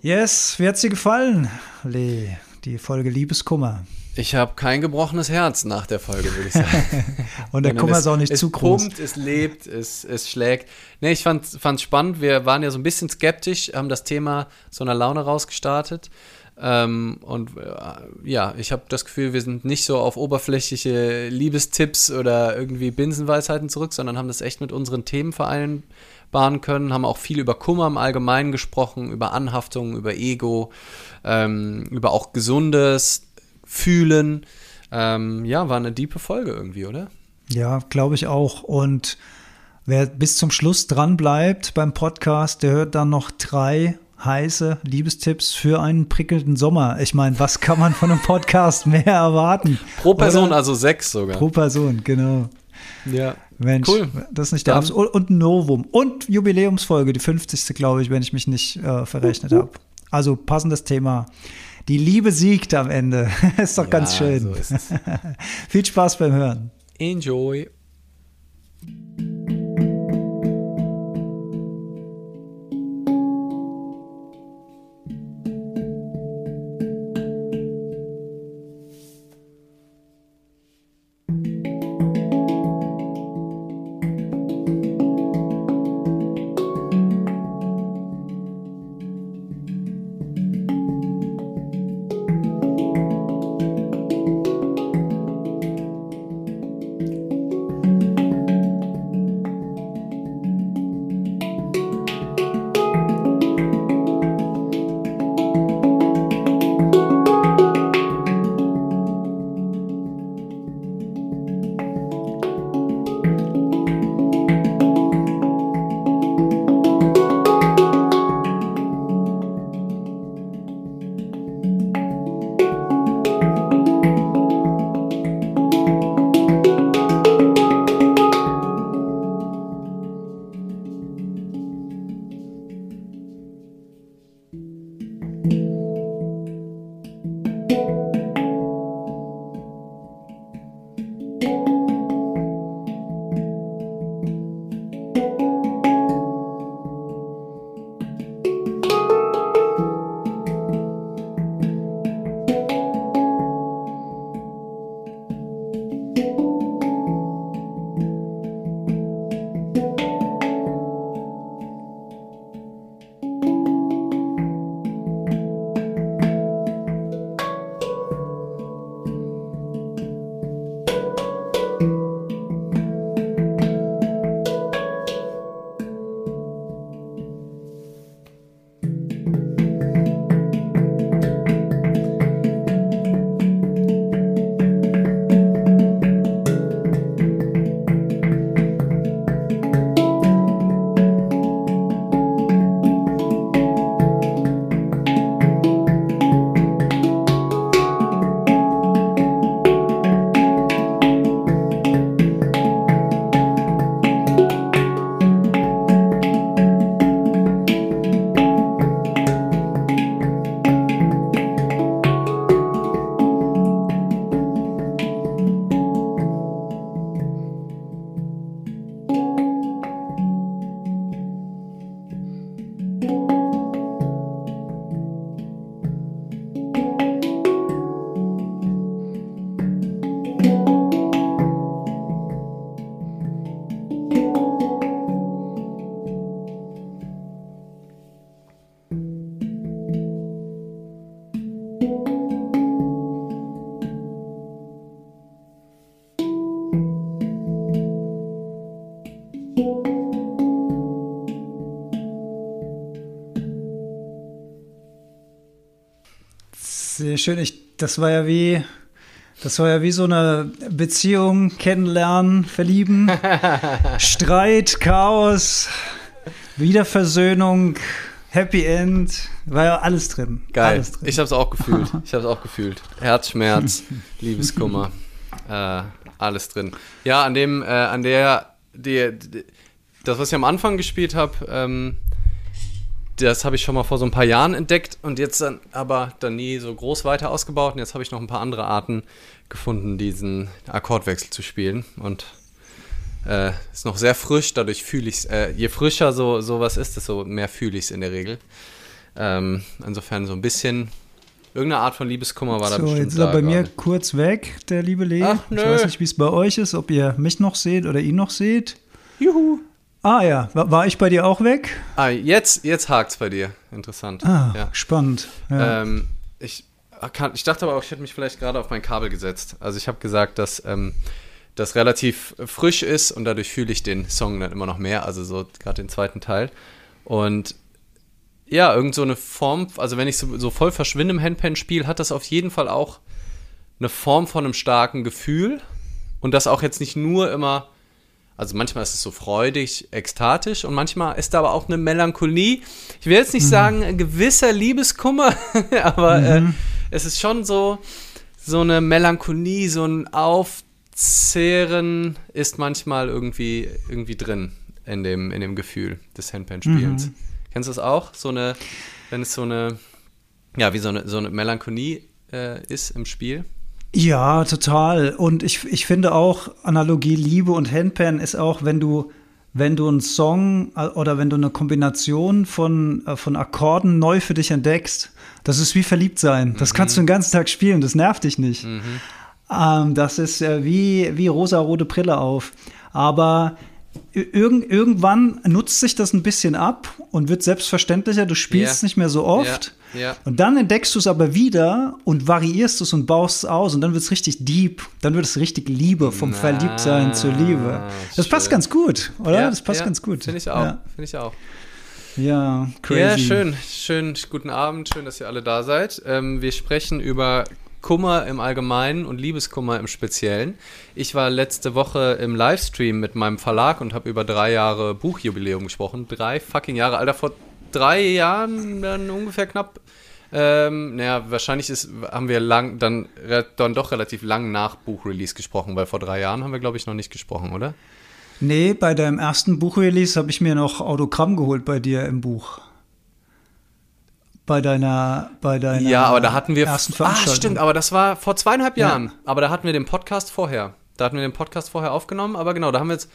Yes, wie hat sie gefallen, Lee? Die Folge Liebeskummer. Ich habe kein gebrochenes Herz nach der Folge, würde ich sagen. Und der Kummer ist auch nicht es zu groß. pumpt, es lebt, es, es schlägt. Nee, ich fand es spannend. Wir waren ja so ein bisschen skeptisch, haben das Thema so einer Laune rausgestartet. Ähm, und äh, ja, ich habe das Gefühl, wir sind nicht so auf oberflächliche Liebestipps oder irgendwie Binsenweisheiten zurück, sondern haben das echt mit unseren Themen vereinbaren können, haben auch viel über Kummer im Allgemeinen gesprochen, über Anhaftung, über Ego, ähm, über auch gesundes Fühlen. Ähm, ja, war eine diepe Folge irgendwie, oder? Ja, glaube ich auch. Und wer bis zum Schluss dran bleibt beim Podcast, der hört dann noch drei heiße Liebestipps für einen prickelnden Sommer. Ich meine, was kann man von einem Podcast mehr erwarten? Pro Person Oder? also sechs sogar. Pro Person, genau. ja. Mensch, Cool. das ist nicht der Abs und, ein Novum. Und Jubiläumsfolge, die 50. glaube ich, wenn ich mich nicht äh, verrechnet habe. Also passendes Thema. Die Liebe siegt am Ende. ist doch ganz Ja, schön. so. Viel Spaß beim Hören. Enjoy. Sehr schön. Ich, das war ja wie, das war ja wie so eine Beziehung, kennenlernen, verlieben, Streit, Chaos, Wiederversöhnung, Happy End, war ja alles drin. Geil. Alles drin. Ich habe es auch gefühlt. Ich habe es auch gefühlt. Herzschmerz, Liebeskummer, äh, alles drin. Ja, an dem, äh, an der, die, die, das, was ich am Anfang gespielt habe, ähm, das habe ich schon mal vor so ein paar Jahren entdeckt und jetzt dann aber dann nie so groß weiter ausgebaut. Und jetzt habe ich noch ein paar andere Arten gefunden, diesen Akkordwechsel zu spielen. Und äh, ist noch sehr frisch, dadurch fühle ich es. Äh, je frischer so sowas ist, desto mehr fühle ich es in der Regel. Ähm, insofern so ein bisschen Irgendeine Art von Liebeskummer war da So, bestimmt jetzt ist er da bei mir kurz weg, der liebe Lee. Ach, Ich nö. weiß nicht, wie es bei euch ist, ob ihr mich noch seht oder ihn noch seht. Juhu. Ah ja, war, ich bei dir auch weg? Ah, jetzt, jetzt hakt's bei dir. Interessant. Ah, Ja. spannend. Ja. Ähm, ich, kann, ich dachte aber auch, ich hätte mich vielleicht gerade auf mein Kabel gesetzt. Also ich habe gesagt, dass ähm, das relativ frisch ist und dadurch fühle ich den Song dann immer noch mehr, also so gerade den zweiten Teil. Und ja, irgend so eine Form, also wenn ich so, so voll verschwinde im Handpan-Spiel, hat das auf jeden Fall auch eine Form von einem starken Gefühl. Und das auch jetzt nicht nur immer, also manchmal ist es so freudig, ekstatisch und manchmal ist da aber auch eine Melancholie. Ich will jetzt nicht sagen, ein gewisser Liebeskummer, aber äh, es ist schon so, so eine Melancholie, so ein Aufzehren ist manchmal irgendwie, irgendwie drin in dem, in dem Gefühl des Handpan-Spielens. Kennst du das auch? So eine, wenn es so eine, ja, wie so eine, so eine Melancholie äh, ist im Spiel? Ja, total. Und ich, ich finde auch, Analogie Liebe und Handpan ist auch, wenn du, wenn du einen Song äh, oder wenn du eine Kombination von, äh, von Akkorden neu für dich entdeckst, das ist wie verliebt sein. Das kannst du den ganzen Tag spielen, das nervt dich nicht. Ähm, das ist äh, wie, wie rosa-rote Brille auf. Aber irg irgendwann nutzt sich das ein bisschen ab und wird selbstverständlicher. Du spielst Ja. nicht mehr so oft. Ja, ja. Und dann entdeckst du es aber wieder und variierst es und baust es aus und dann wird es richtig deep. Dann wird es richtig Liebe, vom Na, Verliebtsein zur Liebe. Das passt schön. ganz gut, oder? Ja, das passt ja, ganz gut. Finde ich auch. Ja, Finde ich auch. ja crazy. Ja, schön, schön, guten Abend, schön, dass ihr alle da seid. Ähm, wir sprechen über Kummer im Allgemeinen und Liebeskummer im Speziellen. Ich war letzte Woche im Livestream mit meinem Verlag und habe über drei Jahre Buchjubiläum gesprochen. Drei fucking Jahre, Alter, vor drei Jahren dann ungefähr knapp. Ähm, naja, wahrscheinlich ist, haben wir lang, dann, dann doch relativ lang nach Buchrelease gesprochen, weil vor drei Jahren haben wir, glaube ich, noch nicht gesprochen, oder? Nee, bei deinem ersten Buchrelease habe ich mir noch Autogramm geholt bei dir im Buch. Bei deiner, bei deiner Ja, aber da hatten wir. ersten ah, Veranstaltung. stimmt, aber das war vor zweieinhalb Ja. Jahren. Aber da hatten wir den Podcast vorher. Da hatten wir den Podcast vorher aufgenommen, aber genau, da haben wir jetzt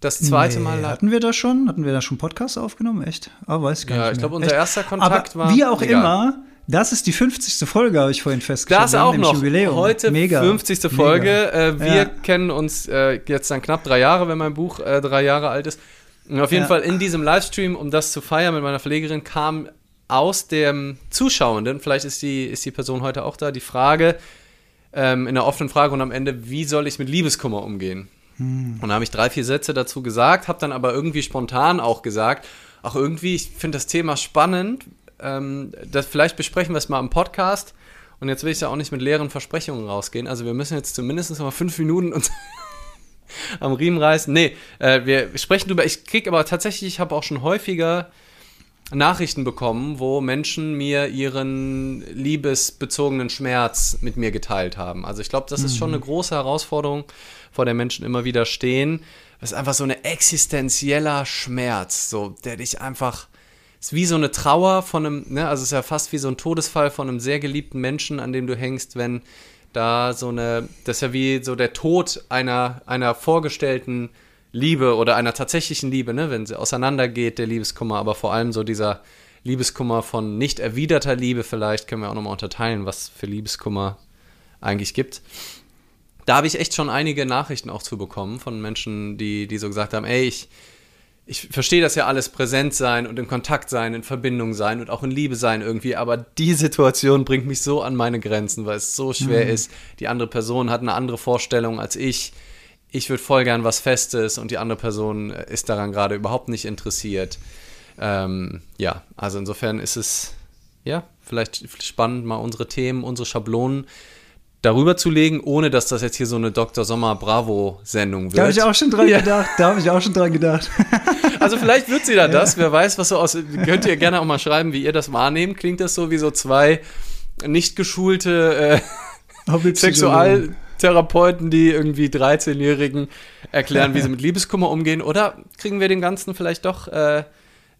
das zweite nee, Mal. Hatten wir das schon? Hatten wir da schon Podcast aufgenommen? Echt? Ah, weiß ich gar Ja, nicht. ich mehr. glaube, unser Echt? erster Kontakt aber war- Wie auch egal. immer, das ist die 50. Folge, habe ich vorhin festgestellt. Das auch nämlich noch. Jubiläum. Heute Mega. 50. Folge. Mega. Äh, wir Ja. kennen uns äh, jetzt dann knapp drei Jahre, wenn mein Buch äh, drei Jahre alt ist. Und auf jeden Ja. Fall in diesem Livestream, um das zu feiern mit meiner Verlegerin, kam aus dem Zuschauenden, vielleicht ist die, ist die Person heute auch da, die Frage, ähm, in der offenen Frage und am Ende, wie soll ich mit Liebeskummer umgehen? Und da habe ich drei, vier Sätze dazu gesagt, habe dann aber irgendwie spontan auch gesagt, auch irgendwie, ich finde das Thema spannend, ähm, das, vielleicht besprechen wir es mal im Podcast. Und jetzt will ich ja auch nicht mit leeren Versprechungen rausgehen. Also wir müssen jetzt zumindest noch mal fünf Minuten uns am Riemen reißen. Nee, äh, wir sprechen drüber. Ich kriege aber tatsächlich, ich habe auch schon häufiger Nachrichten bekommen, wo Menschen mir ihren liebesbezogenen Schmerz mit mir geteilt haben. Also ich glaube, das ist schon eine große Herausforderung, vor der Menschen immer wieder stehen. Das ist einfach so ein existenzieller Schmerz, so der dich einfach ist wie so eine Trauer von einem, ne, also es ist ja fast wie so ein Todesfall von einem sehr geliebten Menschen, an dem du hängst, wenn da so eine, das ist ja wie so der Tod einer, einer vorgestellten Liebe oder einer tatsächlichen Liebe, ne, wenn sie auseinandergeht, der Liebeskummer, aber vor allem so dieser Liebeskummer von nicht erwiderter Liebe vielleicht, können wir auch nochmal unterteilen, was für Liebeskummer eigentlich gibt. Da habe ich echt schon einige Nachrichten auch zu bekommen von Menschen, die, die so gesagt haben, ey, ich, ich verstehe das ja alles, präsent sein und in Kontakt sein, in Verbindung sein und auch in Liebe sein irgendwie, aber die Situation bringt mich so an meine Grenzen, weil es so schwer ist. Die andere Person hat eine andere Vorstellung als ich. Ich würde voll gern was Festes und die andere Person ist daran gerade überhaupt nicht interessiert. Ähm, ja, also insofern ist es ja vielleicht spannend, mal unsere Themen, unsere Schablonen darüber zu legen, ohne dass das jetzt hier so eine Dr. Sommer Bravo-Sendung wird. Da habe ich auch schon dran Ja. gedacht. Da habe ich auch schon dran gedacht. Also vielleicht wird sie da das, wer weiß, was so aus. Könnt ihr gerne auch mal schreiben, wie ihr das wahrnehmt. Klingt das so wie so zwei nicht geschulte äh, Hobbypsychologen. Sexualtherapeuten, die irgendwie 13-Jährigen erklären, wie sie mit Liebeskummer umgehen? Oder kriegen wir dem Ganzen vielleicht doch äh,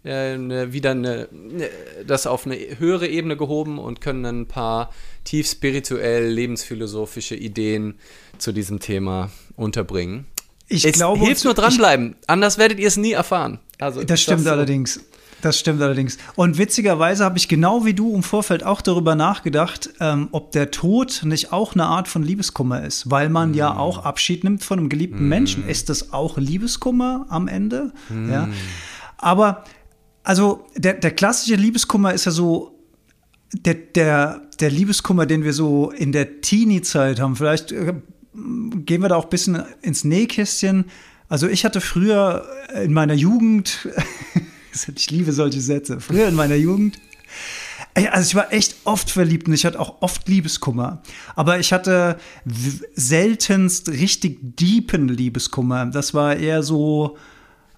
äh, ne, wieder eine, ne, das auf eine höhere Ebene gehoben und können ein paar tief spirituell, lebensphilosophische Ideen zu diesem Thema unterbringen? Ich es glaube, hilft nur dranbleiben, anders werdet ihr es nie erfahren. Also, Das stimmt so. allerdings. Das stimmt allerdings. Und witzigerweise habe ich genau wie du im Vorfeld auch darüber nachgedacht, ähm, ob der Tod nicht auch eine Art von Liebeskummer ist, weil man mm. ja auch Abschied nimmt von einem geliebten mm. Menschen. Ist das auch Liebeskummer am Ende? Mm. Ja. Aber also der, der klassische Liebeskummer ist ja so der, der, der Liebeskummer, den wir so in der Teenie-Zeit haben. Vielleicht äh, gehen wir da auch ein bisschen ins Nähkästchen. Also ich hatte früher in meiner Jugend, ich liebe solche Sätze, früher in meiner Jugend, also ich war echt oft verliebt und ich hatte auch oft Liebeskummer. Aber ich hatte seltenst richtig deepen Liebeskummer. Das war eher so,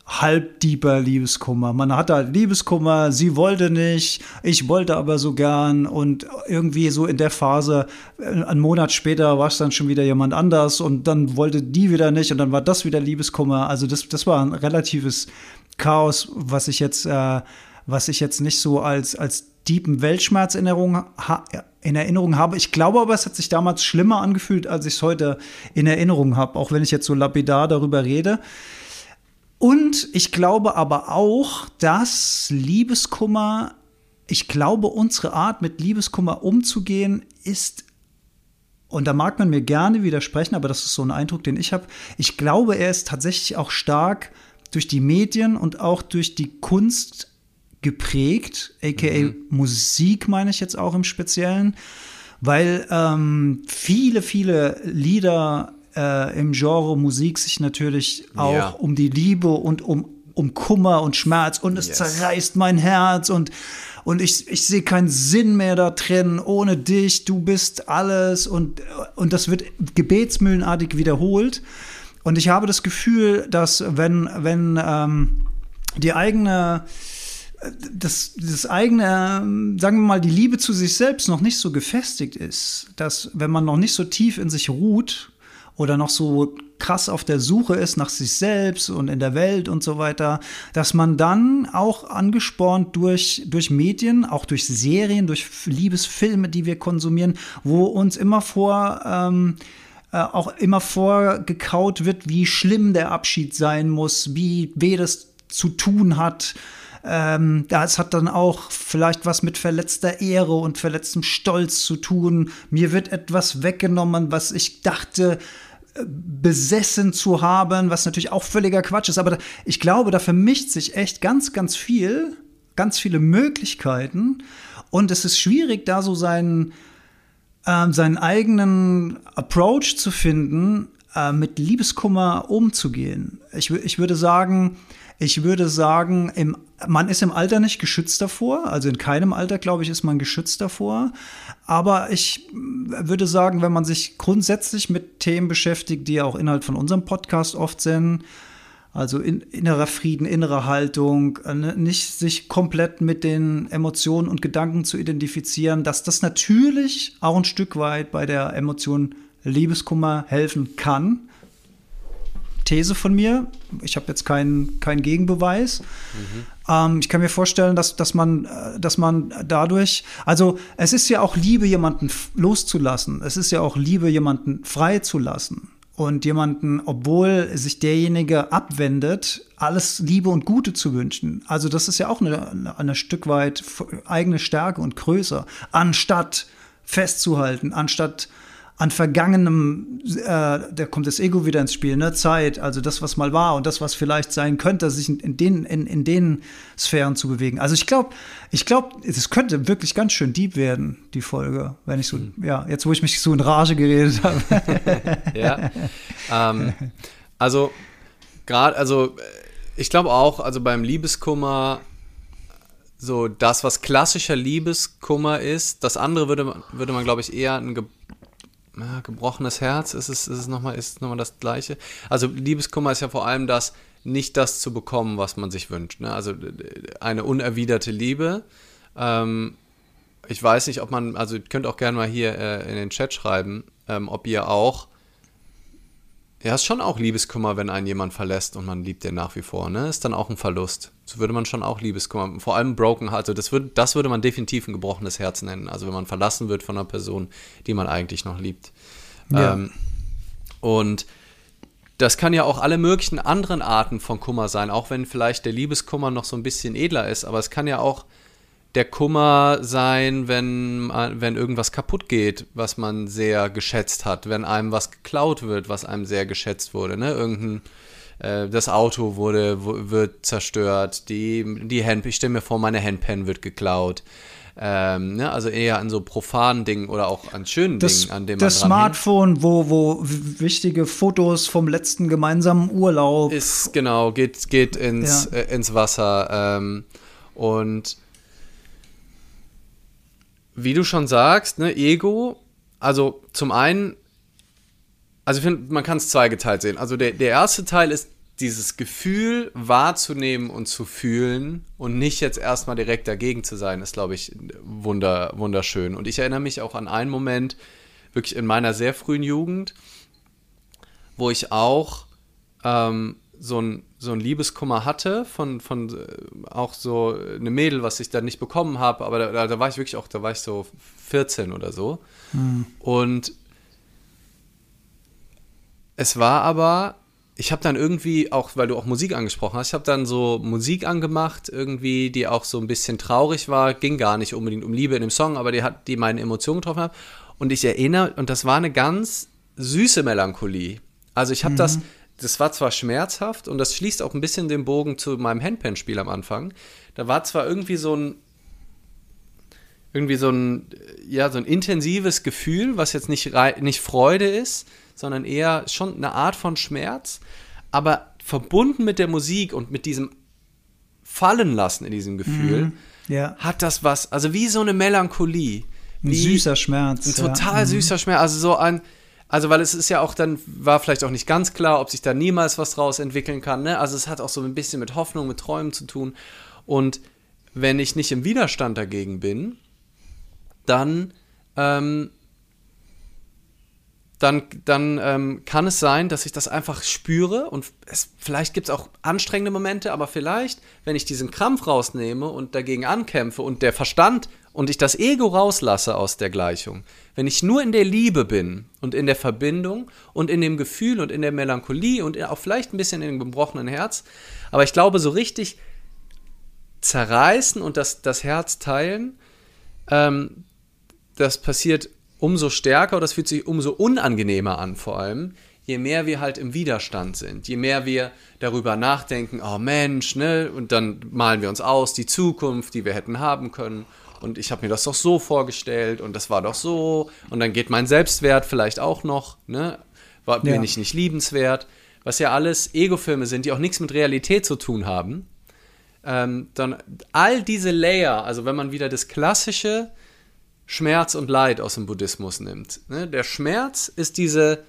halbdieper Liebeskummer. Man hatte halt Liebeskummer, sie wollte nicht, ich wollte aber so gern und irgendwie so in der Phase, äh, einen Monat später war es dann schon wieder jemand anders und dann wollte die wieder nicht und dann war das wieder Liebeskummer. Also das, das war ein relatives Chaos, was ich jetzt, äh, was ich jetzt nicht so als, als deepen Weltschmerz in Erinnerung, in Erinnerung habe. Ich glaube aber, es hat sich damals schlimmer angefühlt, als ich es heute in Erinnerung habe, auch wenn ich jetzt so lapidar darüber rede. Und ich glaube aber auch, dass Liebeskummer, ich glaube, unsere Art mit Liebeskummer umzugehen ist, und da mag man mir gerne widersprechen, aber das ist so ein Eindruck, den ich habe. Ich glaube, er ist tatsächlich auch stark durch die Medien und auch durch die Kunst geprägt, aka mhm. Musik meine ich jetzt auch im Speziellen, weil ähm, viele, viele Lieder äh, im Genre Musik sich natürlich auch ja. um die Liebe und um, um Kummer und Schmerz und es yes. zerreißt mein Herz und und ich, ich sehe keinen Sinn mehr da drin, ohne dich, du bist alles und, und das wird gebetsmühlenartig wiederholt. Und ich habe das Gefühl, dass wenn, wenn ähm, die eigene, das, das eigene, sagen wir mal, die Liebe zu sich selbst noch nicht so gefestigt ist, dass wenn man noch nicht so tief in sich ruht, oder noch so krass auf der Suche ist nach sich selbst und in der Welt und so weiter, dass man dann auch angespornt durch, durch Medien, auch durch Serien, durch Liebesfilme, die wir konsumieren, wo uns immer vor, ähm, äh, auch immer vorgekaut wird, wie schlimm der Abschied sein muss, wie weh das zu tun hat. Ähm, das hat dann auch vielleicht was mit verletzter Ehre und verletztem Stolz zu tun. Mir wird etwas weggenommen, was ich dachte, besessen zu haben, was natürlich auch völliger Quatsch ist. Aber ich glaube, da vermischt sich echt ganz, ganz viel, ganz viele Möglichkeiten. Und es ist schwierig, da so seinen, äh, seinen eigenen Approach zu finden, äh, mit Liebeskummer umzugehen. Ich, ich würde sagen, ich würde sagen, im, man ist im Alter nicht geschützt davor. Also in keinem Alter, glaube ich, ist man geschützt davor. Aber ich würde sagen, wenn man sich grundsätzlich mit Themen beschäftigt, die ja auch Inhalt von unserem Podcast oft sind, also in, innerer Frieden, innere Haltung, äh, ne, nicht sich komplett mit den Emotionen und Gedanken zu identifizieren, dass das natürlich auch ein Stück weit bei der Emotion Liebeskummer helfen kann. These von mir. Ich habe jetzt keinen kein Gegenbeweis. Mhm. Ähm, ich kann mir vorstellen, dass, dass, man, äh, dass man dadurch, also es ist ja auch Liebe, jemanden loszulassen. Es ist ja auch Liebe, jemanden freizulassen. Und jemanden, obwohl sich derjenige abwendet, alles Liebe und Gute zu wünschen. Also das ist ja auch eine, eine, Stück weit eigene Stärke und Größe, anstatt festzuhalten, anstatt an vergangenem, äh, da kommt das Ego wieder ins Spiel, ne? Zeit, also das, was mal war und das, was vielleicht sein könnte, sich in, in den, in, in den Sphären zu bewegen. Also ich glaube, ich glaube, es könnte wirklich ganz schön deep werden, die Folge, wenn ich so, mhm. ja, jetzt wo ich mich so in Rage geredet habe. ja. Ähm, also, gerade, also ich glaube auch, also beim Liebeskummer, so das, was klassischer Liebeskummer ist, das andere würde man, würde man glaube ich, eher ein ja, gebrochenes Herz ist es, ist es nochmal noch das Gleiche. Also Liebeskummer ist ja vor allem das, nicht das zu bekommen, was man sich wünscht. Ne? Also eine unerwiderte Liebe. Ähm, ich weiß nicht, ob man, also ihr könnt auch gerne mal hier äh, in den Chat schreiben, ähm, ob ihr auch ja, ist schon auch Liebeskummer, wenn einen jemand verlässt und man liebt den nach wie vor, ne? Ist dann auch ein Verlust. So würde man schon auch Liebeskummer, vor allem Broken Heart, also das, würde, das würde man definitiv ein gebrochenes Herz nennen. Also wenn man verlassen wird von einer Person, die man eigentlich noch liebt. Ja. Ähm, und das kann ja auch alle möglichen anderen Arten von Kummer sein, auch wenn vielleicht der Liebeskummer noch so ein bisschen edler ist, aber es kann ja auch der Kummer sein, wenn, wenn irgendwas kaputt geht, was man sehr geschätzt hat, wenn einem was geklaut wird, was einem sehr geschätzt wurde, ne? Irgendein äh, das Auto wurde, wird zerstört, die, die Hand, ich stelle mir vor, meine Handpen wird geklaut. Ähm, ne? Also eher an so profanen Dingen oder auch an schönen das, Dingen, an denen man Das Smartphone, wo, wo wichtige Fotos vom letzten gemeinsamen Urlaub. Ist, genau, geht, geht ins, ja. äh, ins Wasser. Ähm, und wie du schon sagst, ne, Ego, also zum einen, also ich finde, man kann es zweigeteilt sehen. Also der, der erste Teil ist dieses Gefühl wahrzunehmen und zu fühlen und nicht jetzt erstmal direkt dagegen zu sein, ist, glaube ich, wunder, wunderschön. Und ich erinnere mich auch an einen Moment, wirklich in meiner sehr frühen Jugend, wo ich auch ähm, so ein, so ein Liebeskummer hatte von, von äh, auch so eine Mädel, was ich dann nicht bekommen habe, aber da, da, war ich wirklich auch, da war ich so 14 oder so. Mhm. Und es war aber ich habe dann irgendwie auch, weil du auch Musik angesprochen hast, ich habe dann so Musik angemacht, irgendwie, die auch so ein bisschen traurig war, ging gar nicht unbedingt um Liebe in dem Song, aber die hat, die meine Emotionen getroffen hat. Und ich erinnere, und das war eine ganz süße Melancholie. Also ich habe mhm. das, das war zwar schmerzhaft und das schließt auch ein bisschen den Bogen zu meinem Handpan-Spiel am Anfang. Da war zwar irgendwie so ein, irgendwie so ein, ja, so ein intensives Gefühl, was jetzt nicht, nicht Freude ist, sondern eher schon eine Art von Schmerz, aber verbunden mit der Musik und mit diesem Fallenlassen in diesem Gefühl, mhm, ja. hat das was, also wie so eine Melancholie. Ein süßer Schmerz. Ein total ja. Mhm. süßer Schmerz, also so ein, also weil es ist ja auch dann, war vielleicht auch nicht ganz klar, ob sich da niemals was draus entwickeln kann, ne? Also es hat auch so ein bisschen mit Hoffnung, mit Träumen zu tun. Und wenn ich nicht im Widerstand dagegen bin, dann ähm, dann, dann ähm, kann es sein, dass ich das einfach spüre und es, vielleicht gibt es auch anstrengende Momente, aber vielleicht, wenn ich diesen Krampf rausnehme und dagegen ankämpfe und der Verstand und ich das Ego rauslasse aus der Gleichung, wenn ich nur in der Liebe bin und in der Verbindung und in dem Gefühl und in der Melancholie und auch vielleicht ein bisschen in dem gebrochenen Herz, aber ich glaube, so richtig zerreißen und das, das Herz teilen, ähm, das passiert umso stärker oder es fühlt sich umso unangenehmer an, vor allem, je mehr wir halt im Widerstand sind, je mehr wir darüber nachdenken, oh Mensch, ne, und dann malen wir uns aus die Zukunft, die wir hätten haben können. Und ich habe mir das doch so vorgestellt und das war doch so. Und dann geht mein Selbstwert vielleicht auch noch, ne? War, bin ja. ich nicht liebenswert? Was ja alles Ego-Filme sind, die auch nichts mit Realität zu tun haben. Ähm, dann all diese Layer, also wenn man wieder das klassische Schmerz und Leid aus dem Buddhismus nimmt. Ne? Der Schmerz ist diese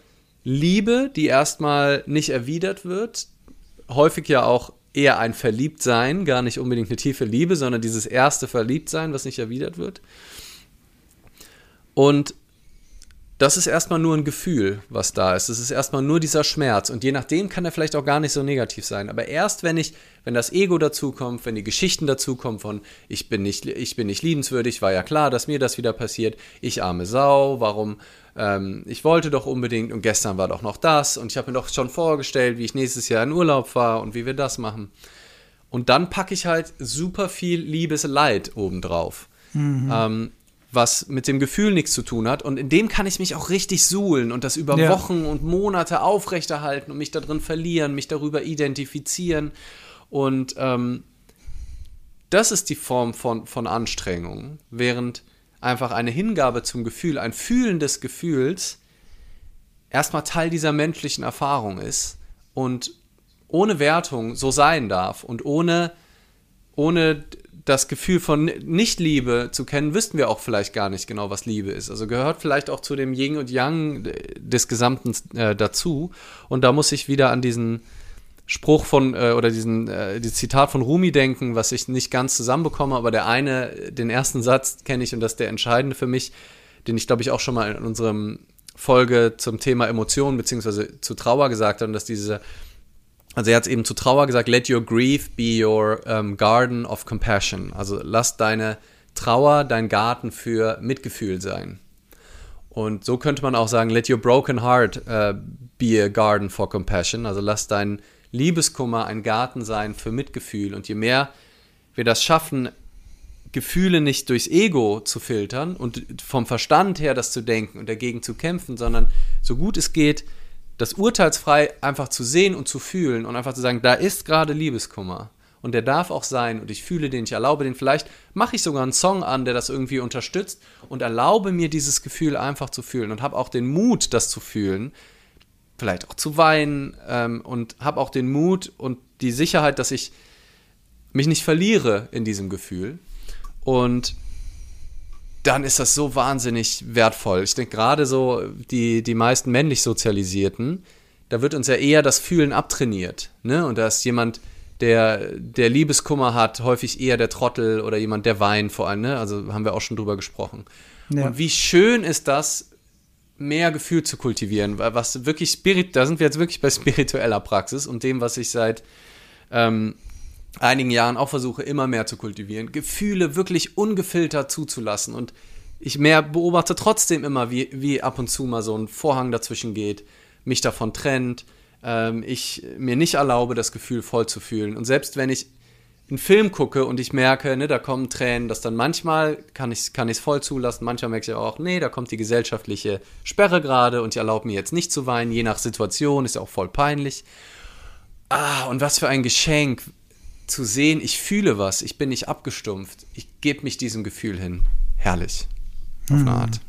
Liebe, die erstmal nicht erwidert wird, häufig ja auch eher ein Verliebtsein, gar nicht unbedingt eine tiefe Liebe, sondern dieses erste Verliebtsein, was nicht erwidert wird. Und das ist erstmal nur ein Gefühl, was da ist. Es ist erstmal nur dieser Schmerz. Und je nachdem kann er vielleicht auch gar nicht so negativ sein. Aber erst wenn ich, wenn das Ego dazukommt, wenn die Geschichten dazukommen von ich bin nicht, ich bin nicht liebenswürdig, war ja klar, dass mir das wieder passiert, ich arme Sau, warum, ähm, ich wollte doch unbedingt und gestern war doch noch das und ich habe mir doch schon vorgestellt, wie ich nächstes Jahr in Urlaub fahre und wie wir das machen. Und dann packe ich halt super viel Liebesleid obendrauf. Mhm. Ähm, was mit dem Gefühl nichts zu tun hat. Und in dem kann ich mich auch richtig suhlen und das über ja. Wochen und Monate aufrechterhalten und mich darin verlieren, mich darüber identifizieren. Und ähm, das ist die Form von, von Anstrengung, während einfach eine Hingabe zum Gefühl, ein Fühlen des Gefühls erstmal Teil dieser menschlichen Erfahrung ist und ohne Wertung so sein darf und ohne, ohne das Gefühl von Nichtliebe zu kennen, wüssten wir auch vielleicht gar nicht genau, was Liebe ist. Also gehört vielleicht auch zu dem Yin und Yang des Gesamten äh, dazu. Und da muss ich wieder an diesen Spruch von äh, oder diesen äh, die Zitat von Rumi denken, was ich nicht ganz zusammenbekomme, aber der eine, den ersten Satz kenne ich und das ist der entscheidende für mich, den ich glaube ich auch schon mal in unserem Folge zum Thema Emotionen beziehungsweise zu Trauer gesagt habe, dass diese also er hat es eben zu Trauer gesagt, let your grief be your um, garden of compassion. Also lass deine Trauer dein Garten für Mitgefühl sein. Und so könnte man auch sagen, let your broken heart uh, be a garden for compassion. Also lass dein Liebeskummer ein Garten sein für Mitgefühl. Und je mehr wir das schaffen, Gefühle nicht durchs Ego zu filtern und vom Verstand her das zu denken und dagegen zu kämpfen, sondern so gut es geht, das urteilsfrei einfach zu sehen und zu fühlen und einfach zu sagen, da ist gerade Liebeskummer und der darf auch sein und ich fühle den, ich erlaube den. Vielleicht mache ich sogar einen Song an, der das irgendwie unterstützt und erlaube mir dieses Gefühl einfach zu fühlen und habe auch den Mut, das zu fühlen, vielleicht auch zu weinen ähm, und habe auch den Mut und die Sicherheit, dass ich mich nicht verliere in diesem Gefühl. Und dann ist das so wahnsinnig wertvoll. Ich denke gerade so, die, die meisten männlich Sozialisierten, da wird uns ja eher das Fühlen abtrainiert. Ne? Und da ist jemand, der, der Liebeskummer hat, häufig eher der Trottel oder jemand, der weint vor allem. Ne? Also haben wir auch schon drüber gesprochen. Ja. Und wie schön ist das, mehr Gefühl zu kultivieren, was wirklich Spirit, da sind wir jetzt wirklich bei spiritueller Praxis und dem, was ich seit ähm, einigen Jahren auch versuche, immer mehr zu kultivieren, Gefühle wirklich ungefiltert zuzulassen. Und ich mehr beobachte trotzdem immer, wie, wie ab und zu mal so ein Vorhang dazwischen geht, mich davon trennt, ähm, ich mir nicht erlaube, das Gefühl voll zu fühlen. Und selbst wenn ich einen Film gucke und ich merke, ne, da kommen Tränen, dass dann manchmal kann ich es kann voll zulassen, manchmal merke ich auch, nee, da kommt die gesellschaftliche Sperre gerade und ich erlaube mir jetzt nicht zu weinen, je nach Situation, ist ja auch voll peinlich. Ah, und was für ein Geschenk, zu sehen, ich fühle was, ich bin nicht abgestumpft, ich gebe mich diesem Gefühl hin. Herrlich. Auf hm. eine Art.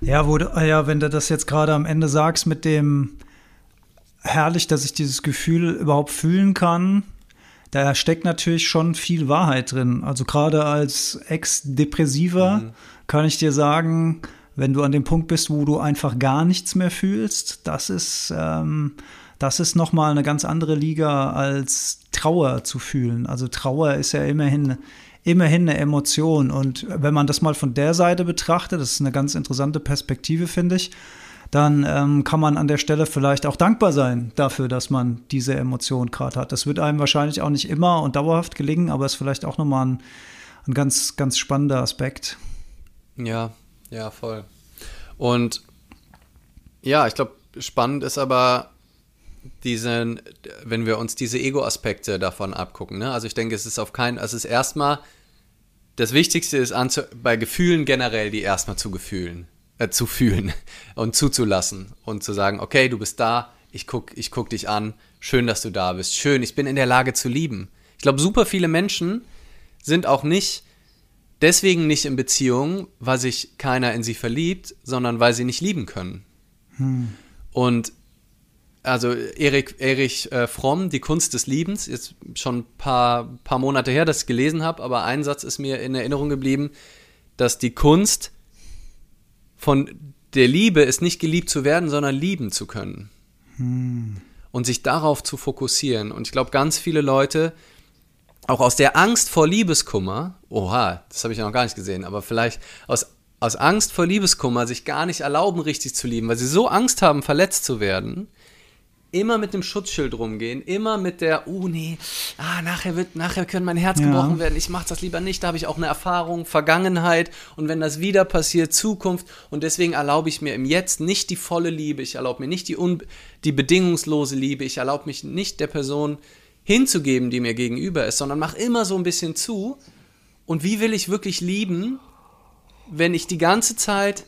Ja, wo, ah ja, wenn du das jetzt gerade am Ende sagst mit dem herrlich, dass ich dieses Gefühl überhaupt fühlen kann, da steckt natürlich schon viel Wahrheit drin. Also gerade als Ex-Depressiver mhm. kann ich dir sagen, wenn du an dem Punkt bist, wo du einfach gar nichts mehr fühlst, das ist ähm, das ist nochmal eine ganz andere Liga als Trauer zu fühlen. Also Trauer ist ja immerhin, immerhin eine Emotion. Und wenn man das mal von der Seite betrachtet, das ist eine ganz interessante Perspektive, finde ich, dann ähm, kann man an der Stelle vielleicht auch dankbar sein dafür, dass man diese Emotion gerade hat. Das wird einem wahrscheinlich auch nicht immer und dauerhaft gelingen, aber ist vielleicht auch nochmal ein, ein ganz, ganz spannender Aspekt. Ja, ja, voll. Und ja, ich glaube, spannend ist aber diesen, wenn wir uns diese Ego-Aspekte davon abgucken, ne? also ich denke, es ist auf keinen, also es ist erstmal, das Wichtigste ist anzu, bei Gefühlen generell, die erstmal zu gefühlen, äh, zu fühlen und zuzulassen und zu sagen, okay, du bist da, ich guck, ich guck dich an, schön, dass du da bist, schön, ich bin in der Lage zu lieben. Ich glaube, super viele Menschen sind auch nicht deswegen nicht in Beziehung, weil sich keiner in sie verliebt, sondern weil sie nicht lieben können. Hm. Und also Erik, Erich äh, Fromm, Die Kunst des Liebens, jetzt schon ein paar, paar Monate her, dass ich gelesen habe, aber ein Satz ist mir in Erinnerung geblieben, dass die Kunst von der Liebe ist nicht geliebt zu werden, sondern lieben zu können. Hm. Und sich darauf zu fokussieren. Und ich glaube, ganz viele Leute, auch aus der Angst vor Liebeskummer, oha, das habe ich ja noch gar nicht gesehen, aber vielleicht aus, aus Angst vor Liebeskummer sich gar nicht erlauben, richtig zu lieben, weil sie so Angst haben, verletzt zu werden, immer mit dem Schutzschild rumgehen, immer mit der, oh nee, ah, nachher wird, nachher könnte mein Herz ja. gebrochen werden, ich mach das lieber nicht, da habe ich auch eine Erfahrung, Vergangenheit. Und wenn das wieder passiert, Zukunft. Und deswegen erlaube ich mir im Jetzt nicht die volle Liebe, ich erlaube mir nicht die, un, die bedingungslose Liebe, ich erlaube mich nicht der Person hinzugeben, die mir gegenüber ist, sondern mach immer so ein bisschen zu. Und wie will ich wirklich lieben, wenn ich die ganze Zeit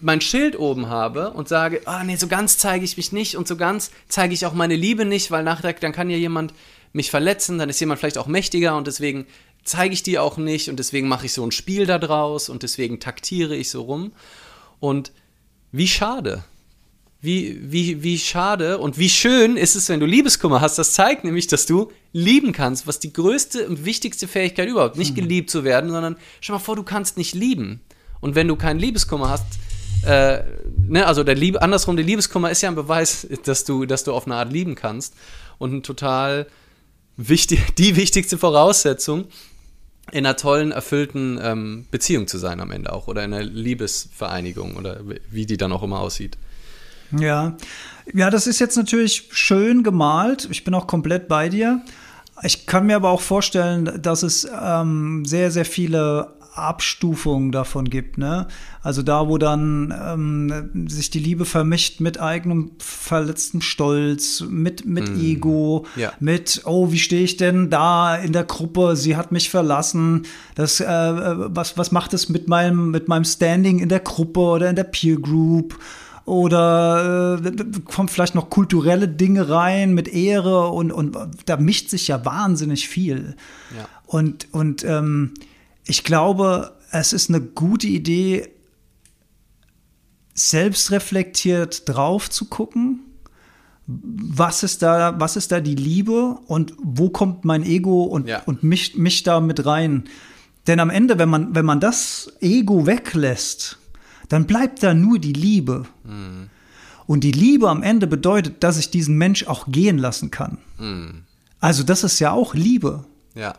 mein Schild oben habe und sage, ah oh, nee, so ganz zeige ich mich nicht und so ganz zeige ich auch meine Liebe nicht, weil nachher dann kann ja jemand mich verletzen, dann ist jemand vielleicht auch mächtiger und deswegen zeige ich die auch nicht und deswegen mache ich so ein Spiel da draus und deswegen taktiere ich so rum. Und wie schade. Wie, wie, wie schade und wie schön ist es, wenn du Liebeskummer hast. Das zeigt nämlich, dass du lieben kannst, was die größte und wichtigste Fähigkeit überhaupt. Nicht mhm. geliebt zu werden, sondern schau mal vor, du kannst nicht lieben. Und wenn du keinen Liebeskummer hast, äh, ne, also der Liebe, andersrum, der Liebeskummer ist ja ein Beweis, dass du, dass du auf eine Art lieben kannst. Und total wichtig, die wichtigste Voraussetzung, in einer tollen, erfüllten ähm, Beziehung zu sein am Ende auch. Oder in einer Liebesvereinigung oder wie die dann auch immer aussieht. Ja. Ja, das ist jetzt natürlich schön gemalt. Ich bin auch komplett bei dir. Ich kann mir aber auch vorstellen, dass es ähm, sehr, sehr viele Abstufungen davon gibt, ne? Also da, wo dann ähm, sich die Liebe vermischt mit eigenem verletztem Stolz, mit, mit mm. Ego, ja. mit, oh, wie stehe ich denn da in der Gruppe? Sie hat mich verlassen. Das, äh, was, was macht es mit meinem, mit meinem Standing in der Gruppe oder in der Peer Group? oder äh, kommt vielleicht noch kulturelle Dinge rein mit Ehre und, und da mischt sich ja wahnsinnig viel. Ja. Und, und ähm, ich glaube, es ist eine gute Idee, selbstreflektiert drauf zu gucken. Was ist da, was ist da die Liebe und wo kommt mein Ego und, ja. und mich, mich da mit rein? Denn am Ende, wenn man, wenn man das Ego weglässt, dann bleibt da nur die Liebe. Mhm. Und die Liebe am Ende bedeutet, dass ich diesen Mensch auch gehen lassen kann. Mhm. Also das ist ja auch Liebe. Ja.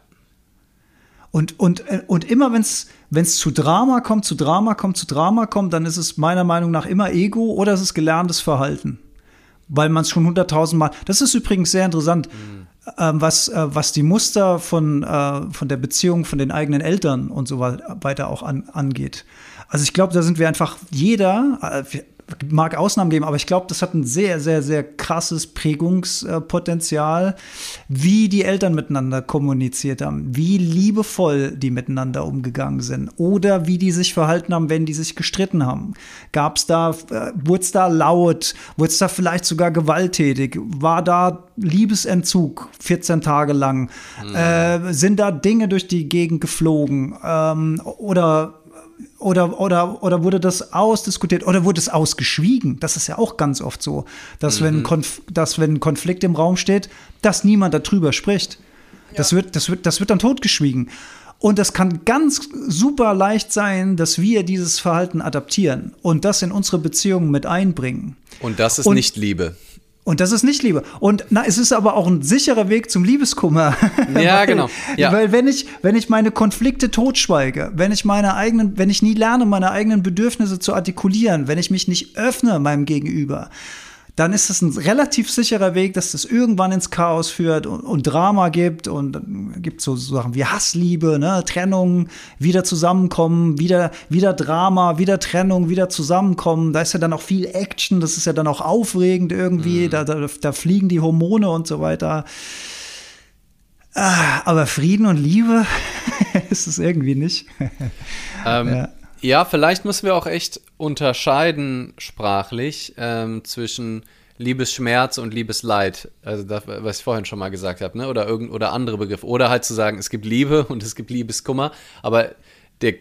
Und, und, und immer wenn es zu Drama kommt, zu Drama kommt, zu Drama kommt, dann ist es meiner Meinung nach immer Ego oder es ist gelerntes Verhalten. Weil man es schon hunderttausendmal. Das ist übrigens sehr interessant, mhm. äh, was, äh, was die Muster von, äh, von der Beziehung von den eigenen Eltern und so weiter auch an, angeht. Also ich glaube, da sind wir einfach jeder, äh, mag Ausnahmen geben, aber ich glaube, das hat ein sehr, sehr, sehr krasses Prägungspotenzial, wie die Eltern miteinander kommuniziert haben, wie liebevoll die miteinander umgegangen sind oder wie die sich verhalten haben, wenn die sich gestritten haben. Gab es da, äh, wurde es da laut, wurde es da vielleicht sogar gewalttätig, war da Liebesentzug 14 Tage lang, mhm. äh, sind da Dinge durch die Gegend geflogen ähm, oder oder, oder, oder wurde das ausdiskutiert oder wurde es ausgeschwiegen? Das ist ja auch ganz oft so, dass, mhm. wenn, Konf dass wenn ein Konflikt im Raum steht, dass niemand darüber spricht. Ja. Das, wird, das, wird, das wird dann totgeschwiegen. Und das kann ganz super leicht sein, dass wir dieses Verhalten adaptieren und das in unsere Beziehungen mit einbringen. Und das ist und, nicht Liebe. Und das ist nicht Liebe. Und na, es ist aber auch ein sicherer Weg zum Liebeskummer. Ja, weil, genau. Ja. Weil wenn ich, wenn ich meine Konflikte totschweige, wenn ich meine eigenen, wenn ich nie lerne, meine eigenen Bedürfnisse zu artikulieren, wenn ich mich nicht öffne meinem Gegenüber, dann ist es ein relativ sicherer Weg, dass das irgendwann ins Chaos führt und, und Drama gibt und gibt so Sachen wie Hassliebe, ne, Trennung, wieder zusammenkommen, wieder, wieder Drama, wieder Trennung, wieder zusammenkommen. Da ist ja dann auch viel Action, das ist ja dann auch aufregend irgendwie, mhm. da, da, da fliegen die Hormone und so weiter. Ah, aber Frieden und Liebe ist es irgendwie nicht. Ähm, ja. Ja, vielleicht müssen wir auch echt unterscheiden sprachlich ähm, zwischen Liebesschmerz und Liebesleid. Also das, was ich vorhin schon mal gesagt habe, ne? Oder irgend oder andere Begriffe. Oder halt zu sagen, es gibt Liebe und es gibt Liebeskummer. Aber der,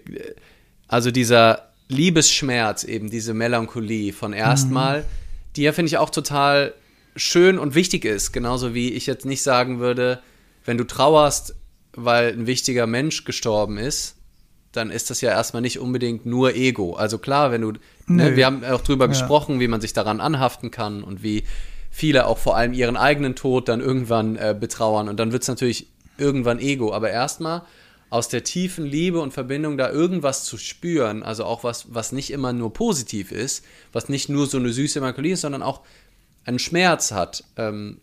also dieser Liebesschmerz, eben diese Melancholie von erstmal, mhm. die ja finde ich auch total schön und wichtig ist. Genauso wie ich jetzt nicht sagen würde, wenn du trauerst, weil ein wichtiger Mensch gestorben ist, dann ist das ja erstmal nicht unbedingt nur Ego. Also klar, wenn du, ne, wir haben auch drüber ja. gesprochen, wie man sich daran anhaften kann und wie viele auch vor allem ihren eigenen Tod dann irgendwann äh, betrauern und dann wird es natürlich irgendwann Ego. Aber erstmal aus der tiefen Liebe und Verbindung da irgendwas zu spüren, also auch was, was nicht immer nur positiv ist, was nicht nur so eine süße Melancholie ist, sondern auch einen Schmerz hat, ähm,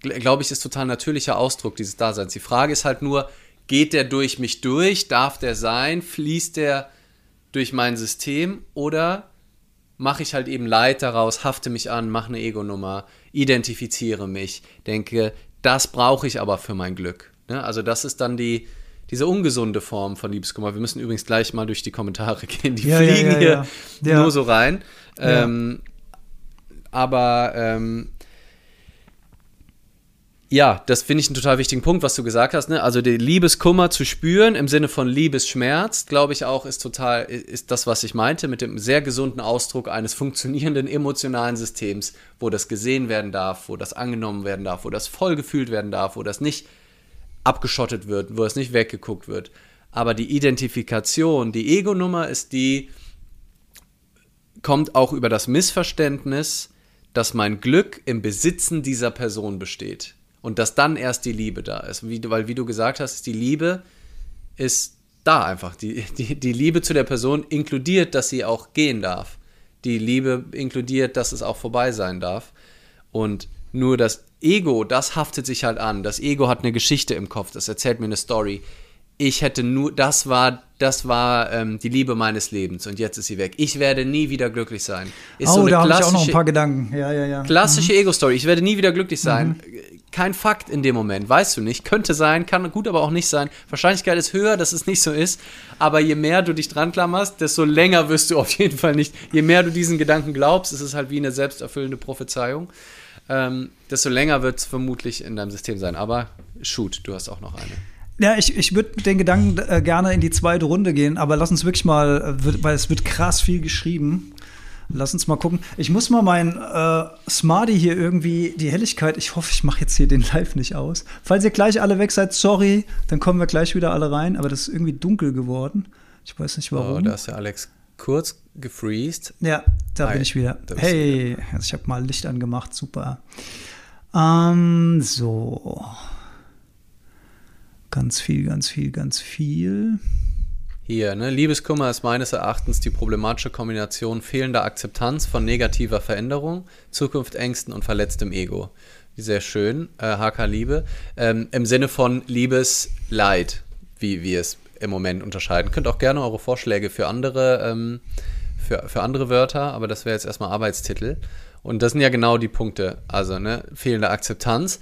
glaube ich, ist total natürlicher Ausdruck dieses Daseins. Die Frage ist halt nur, Geht der durch mich durch? Darf der sein? Fließt der durch mein System? Oder mache ich halt eben Leid daraus, hafte mich an, mache eine Ego-Nummer, identifiziere mich, denke, das brauche ich aber für mein Glück. Ne? Also das ist dann die, diese ungesunde Form von Liebeskummer. Wir müssen übrigens gleich mal durch die Kommentare gehen, die ja, fliegen ja, ja, hier nur so rein. Ähm, aber ähm, ja, das finde ich einen total wichtigen Punkt, was du gesagt hast. Ne? Also den Liebeskummer zu spüren im Sinne von Liebesschmerz, glaube ich auch, ist total, ist das, was ich meinte, mit dem sehr gesunden Ausdruck eines funktionierenden emotionalen Systems, wo das gesehen werden darf, wo das angenommen werden darf, wo das voll gefühlt werden darf, wo das nicht abgeschottet wird, wo es nicht weggeguckt wird. Aber die Identifikation, die Ego-Nummer ist die, kommt auch über das Missverständnis, dass mein Glück im Besitzen dieser Person besteht und dass dann erst die Liebe da ist. Wie, weil, wie du gesagt hast, die Liebe ist da einfach. Die, die, die Liebe zu der Person inkludiert, dass sie auch gehen darf. Die Liebe inkludiert, dass es auch vorbei sein darf. Und nur das Ego, das haftet sich halt an. Das Ego hat eine Geschichte im Kopf, das erzählt mir eine Story. ich hätte nur, das war, das war ähm, die Liebe meines Lebens und jetzt ist sie weg. Ich werde nie wieder glücklich sein. Ist oh, so eine da habe ich auch noch ein paar Gedanken. Ja, ja, ja. Klassische Ego-Story. Ich werde nie wieder glücklich sein. Kein Fakt in dem Moment, weißt du nicht. Könnte sein, kann gut, aber auch nicht sein. Wahrscheinlichkeit ist höher, dass es nicht so ist. Aber je mehr du dich dran klammerst, desto länger wirst du auf jeden Fall nicht. Je mehr du diesen Gedanken glaubst, ist es halt wie eine selbsterfüllende Prophezeiung. Ähm, desto länger wird es vermutlich in deinem System sein. Aber shoot, du hast auch noch eine. Ja, ich, ich würde mit den Gedanken äh, gerne in die zweite Runde gehen, aber lass uns wirklich mal, äh, weil es wird krass viel geschrieben. Lass uns mal gucken. Ich muss mal mein äh, Smarty hier irgendwie, die Helligkeit, ich hoffe, ich mache jetzt hier den Live nicht aus. Falls ihr gleich alle weg seid, sorry, dann kommen wir gleich wieder alle rein, aber das ist irgendwie dunkel geworden. Ich weiß nicht Oh, warum. da ist der Alex kurz gefreezed. Ja, da Hi, bin ich wieder. Hey, also ich habe mal Licht angemacht, super. Ähm, so. Ganz viel, ganz viel, ganz viel. Hier, ne? Liebeskummer ist meines Erachtens die problematische Kombination fehlender Akzeptanz von negativer Veränderung, Zukunftsängsten und verletztem Ego. Sehr schön, äh, HK Liebe. Ähm, Im Sinne von Liebesleid, wie wir es im Moment unterscheiden. Könnt auch gerne eure Vorschläge für andere, ähm, für, für andere Wörter, aber das wäre jetzt erstmal Arbeitstitel. Und das sind ja genau die Punkte. Also, ne, fehlende Akzeptanz,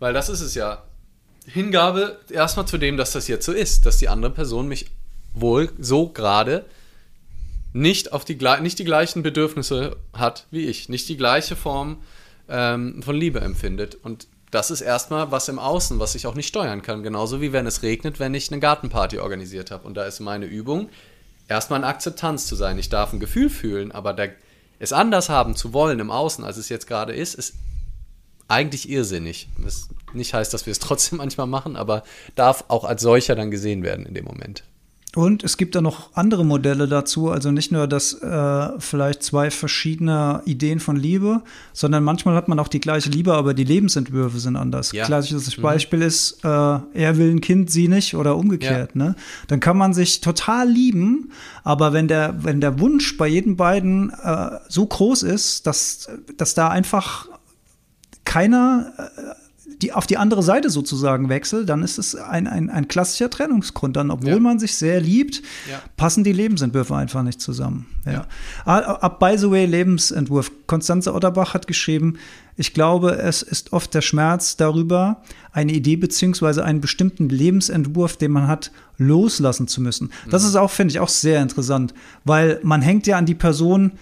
weil das ist es ja. Hingabe erstmal zu dem, dass das jetzt so ist, dass die andere Person mich wohl so gerade nicht auf die nicht die gleichen Bedürfnisse hat wie ich, nicht die gleiche Form ähm, von Liebe empfindet. Und das ist erstmal was im Außen, was ich auch nicht steuern kann. Genauso wie wenn es regnet, wenn ich eine Gartenparty organisiert habe. Und da ist meine Übung, erstmal in Akzeptanz zu sein. Ich darf ein Gefühl fühlen, aber der, es anders haben zu wollen im Außen, als es jetzt gerade ist, ist eigentlich irrsinnig. Was nicht heißt, dass wir es trotzdem manchmal machen, aber darf auch als solcher dann gesehen werden in dem Moment. Und es gibt da noch andere Modelle dazu, also nicht nur das äh, vielleicht zwei verschiedene Ideen von Liebe, sondern manchmal hat man auch die gleiche Liebe, aber die Lebensentwürfe sind anders. Ja. Klassisches Beispiel ist, äh, er will ein Kind, sie nicht oder umgekehrt. Ne? Dann kann man sich total lieben, aber wenn der, wenn der Wunsch bei jedem beiden äh, so groß ist, dass, dass da einfach keiner äh, die auf die andere Seite sozusagen wechselt, dann ist es ein, ein, ein klassischer Trennungsgrund. Dann, obwohl Ja. man sich sehr liebt, Ja. passen die Lebensentwürfe einfach nicht zusammen. Ja. Ab by the way, Lebensentwurf. Konstanze Otterbach hat geschrieben, ich glaube, es ist oft der Schmerz darüber, eine Idee beziehungsweise einen bestimmten Lebensentwurf, den man hat, loslassen zu müssen. Das Mhm. ist auch, finde ich, auch sehr interessant, weil man hängt ja an die Person,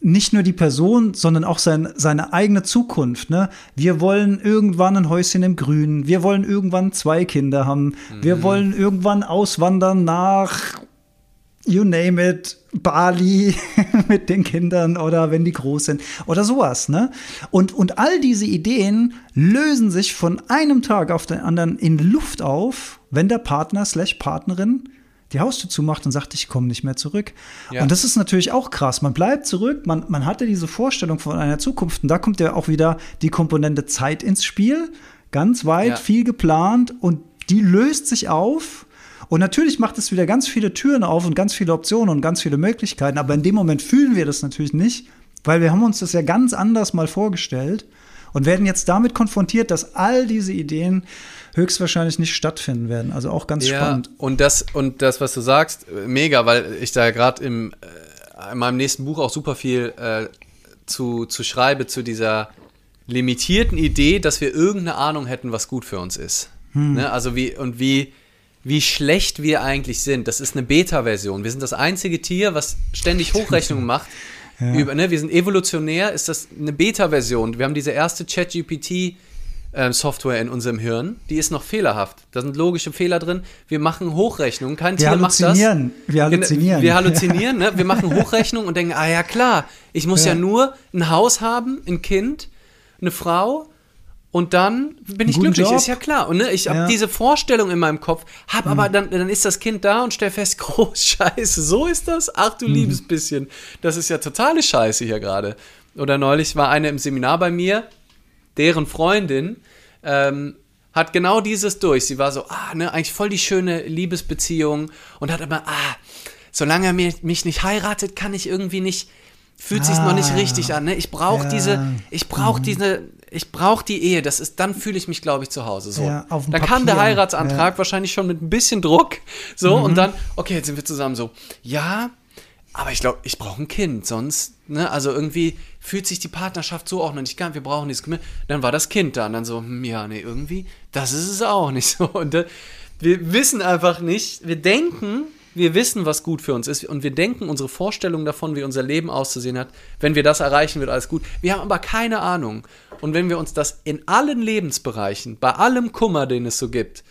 nicht nur die Person, sondern auch sein, seine eigene Zukunft. Ne? Wir wollen irgendwann ein Häuschen im Grünen. Wir wollen irgendwann zwei Kinder haben. Wir wollen irgendwann auswandern nach, you name it, Bali mit den Kindern oder wenn die groß sind oder sowas. Ne? Und, und all diese Ideen lösen sich von einem Tag auf den anderen in Luft auf, wenn der Partner slash Partnerin die Haustür zumacht und sagt, ich komme nicht mehr zurück. Ja. Und das ist natürlich auch krass. Man bleibt zurück, man, man hatte diese Vorstellung von einer Zukunft und da kommt ja auch wieder die Komponente Zeit ins Spiel. Ganz weit, Ja. viel geplant und die löst sich auf. Und natürlich macht es wieder ganz viele Türen auf und ganz viele Optionen und ganz viele Möglichkeiten. Aber in dem Moment fühlen wir das natürlich nicht, weil wir haben uns das ja ganz anders mal vorgestellt und werden jetzt damit konfrontiert, dass all diese Ideen höchstwahrscheinlich nicht stattfinden werden. Also auch ganz spannend. Und das, und das, was du sagst, mega, weil ich da gerade äh, in meinem nächsten Buch auch super viel äh, zu, zu schreibe, zu dieser limitierten Idee, dass wir irgendeine Ahnung hätten, was gut für uns ist. Ne? Also wie, und wie, wie schlecht wir eigentlich sind. Das ist eine Beta-Version. Wir sind das einzige Tier, was ständig Hochrechnungen macht. Über, ne? Wir sind evolutionär, ist das eine Beta-Version. Wir haben diese erste Chat-GPT- ähm, in unserem Hirn, die ist noch fehlerhaft. Da sind logische Fehler drin. Wir machen Hochrechnungen. Kein Wir Tier macht das. Wir halluzinieren. Wir halluzinieren, ne? Wir machen Hochrechnungen und denken, ah ja klar, ich muss ja. Ja. nur ein Haus haben, ein Kind, eine Frau und dann bin ich guten glücklich. Job. Ist ja klar. Und ne, ich habe Ja. diese Vorstellung in meinem Kopf, hab aber dann, dann ist das Kind da und stell fest, groß Scheiße, so ist das? Ach du liebes bisschen. Das ist ja totale Scheiße hier gerade. Oder neulich war eine im Seminar bei mir, deren Freundin ähm, hat genau dieses durch. Sie war so, ah, ne, eigentlich voll die schöne Liebesbeziehung und hat aber, ah, solange er mich nicht heiratet, kann ich irgendwie nicht, fühlt sich noch nicht Ah. richtig an. Ne? Ich brauche Ja. diese, ich brauche diese, ich brauche die Ehe, das ist, dann fühle ich mich, glaube ich, zu Hause. So. Ja, auf dem dann kam der Papier, Heiratsantrag ja. wahrscheinlich schon mit ein bisschen Druck. So, und dann, okay, jetzt sind wir zusammen so. Ja, aber ich glaube, ich brauche ein Kind, sonst, ne, also irgendwie fühlt sich die Partnerschaft so auch noch nicht ganz, wir brauchen dieses Kind. Dann war das Kind da und dann so, hm, ja, nee, irgendwie, das ist es auch nicht so. Und äh, wir wissen einfach nicht, wir denken, wir wissen, was gut für uns ist und wir denken, unsere Vorstellung davon, wie unser Leben auszusehen hat, wenn wir das erreichen, wird alles gut. Wir haben aber keine Ahnung. Und wenn wir uns das in allen Lebensbereichen, bei allem Kummer, den es so gibt,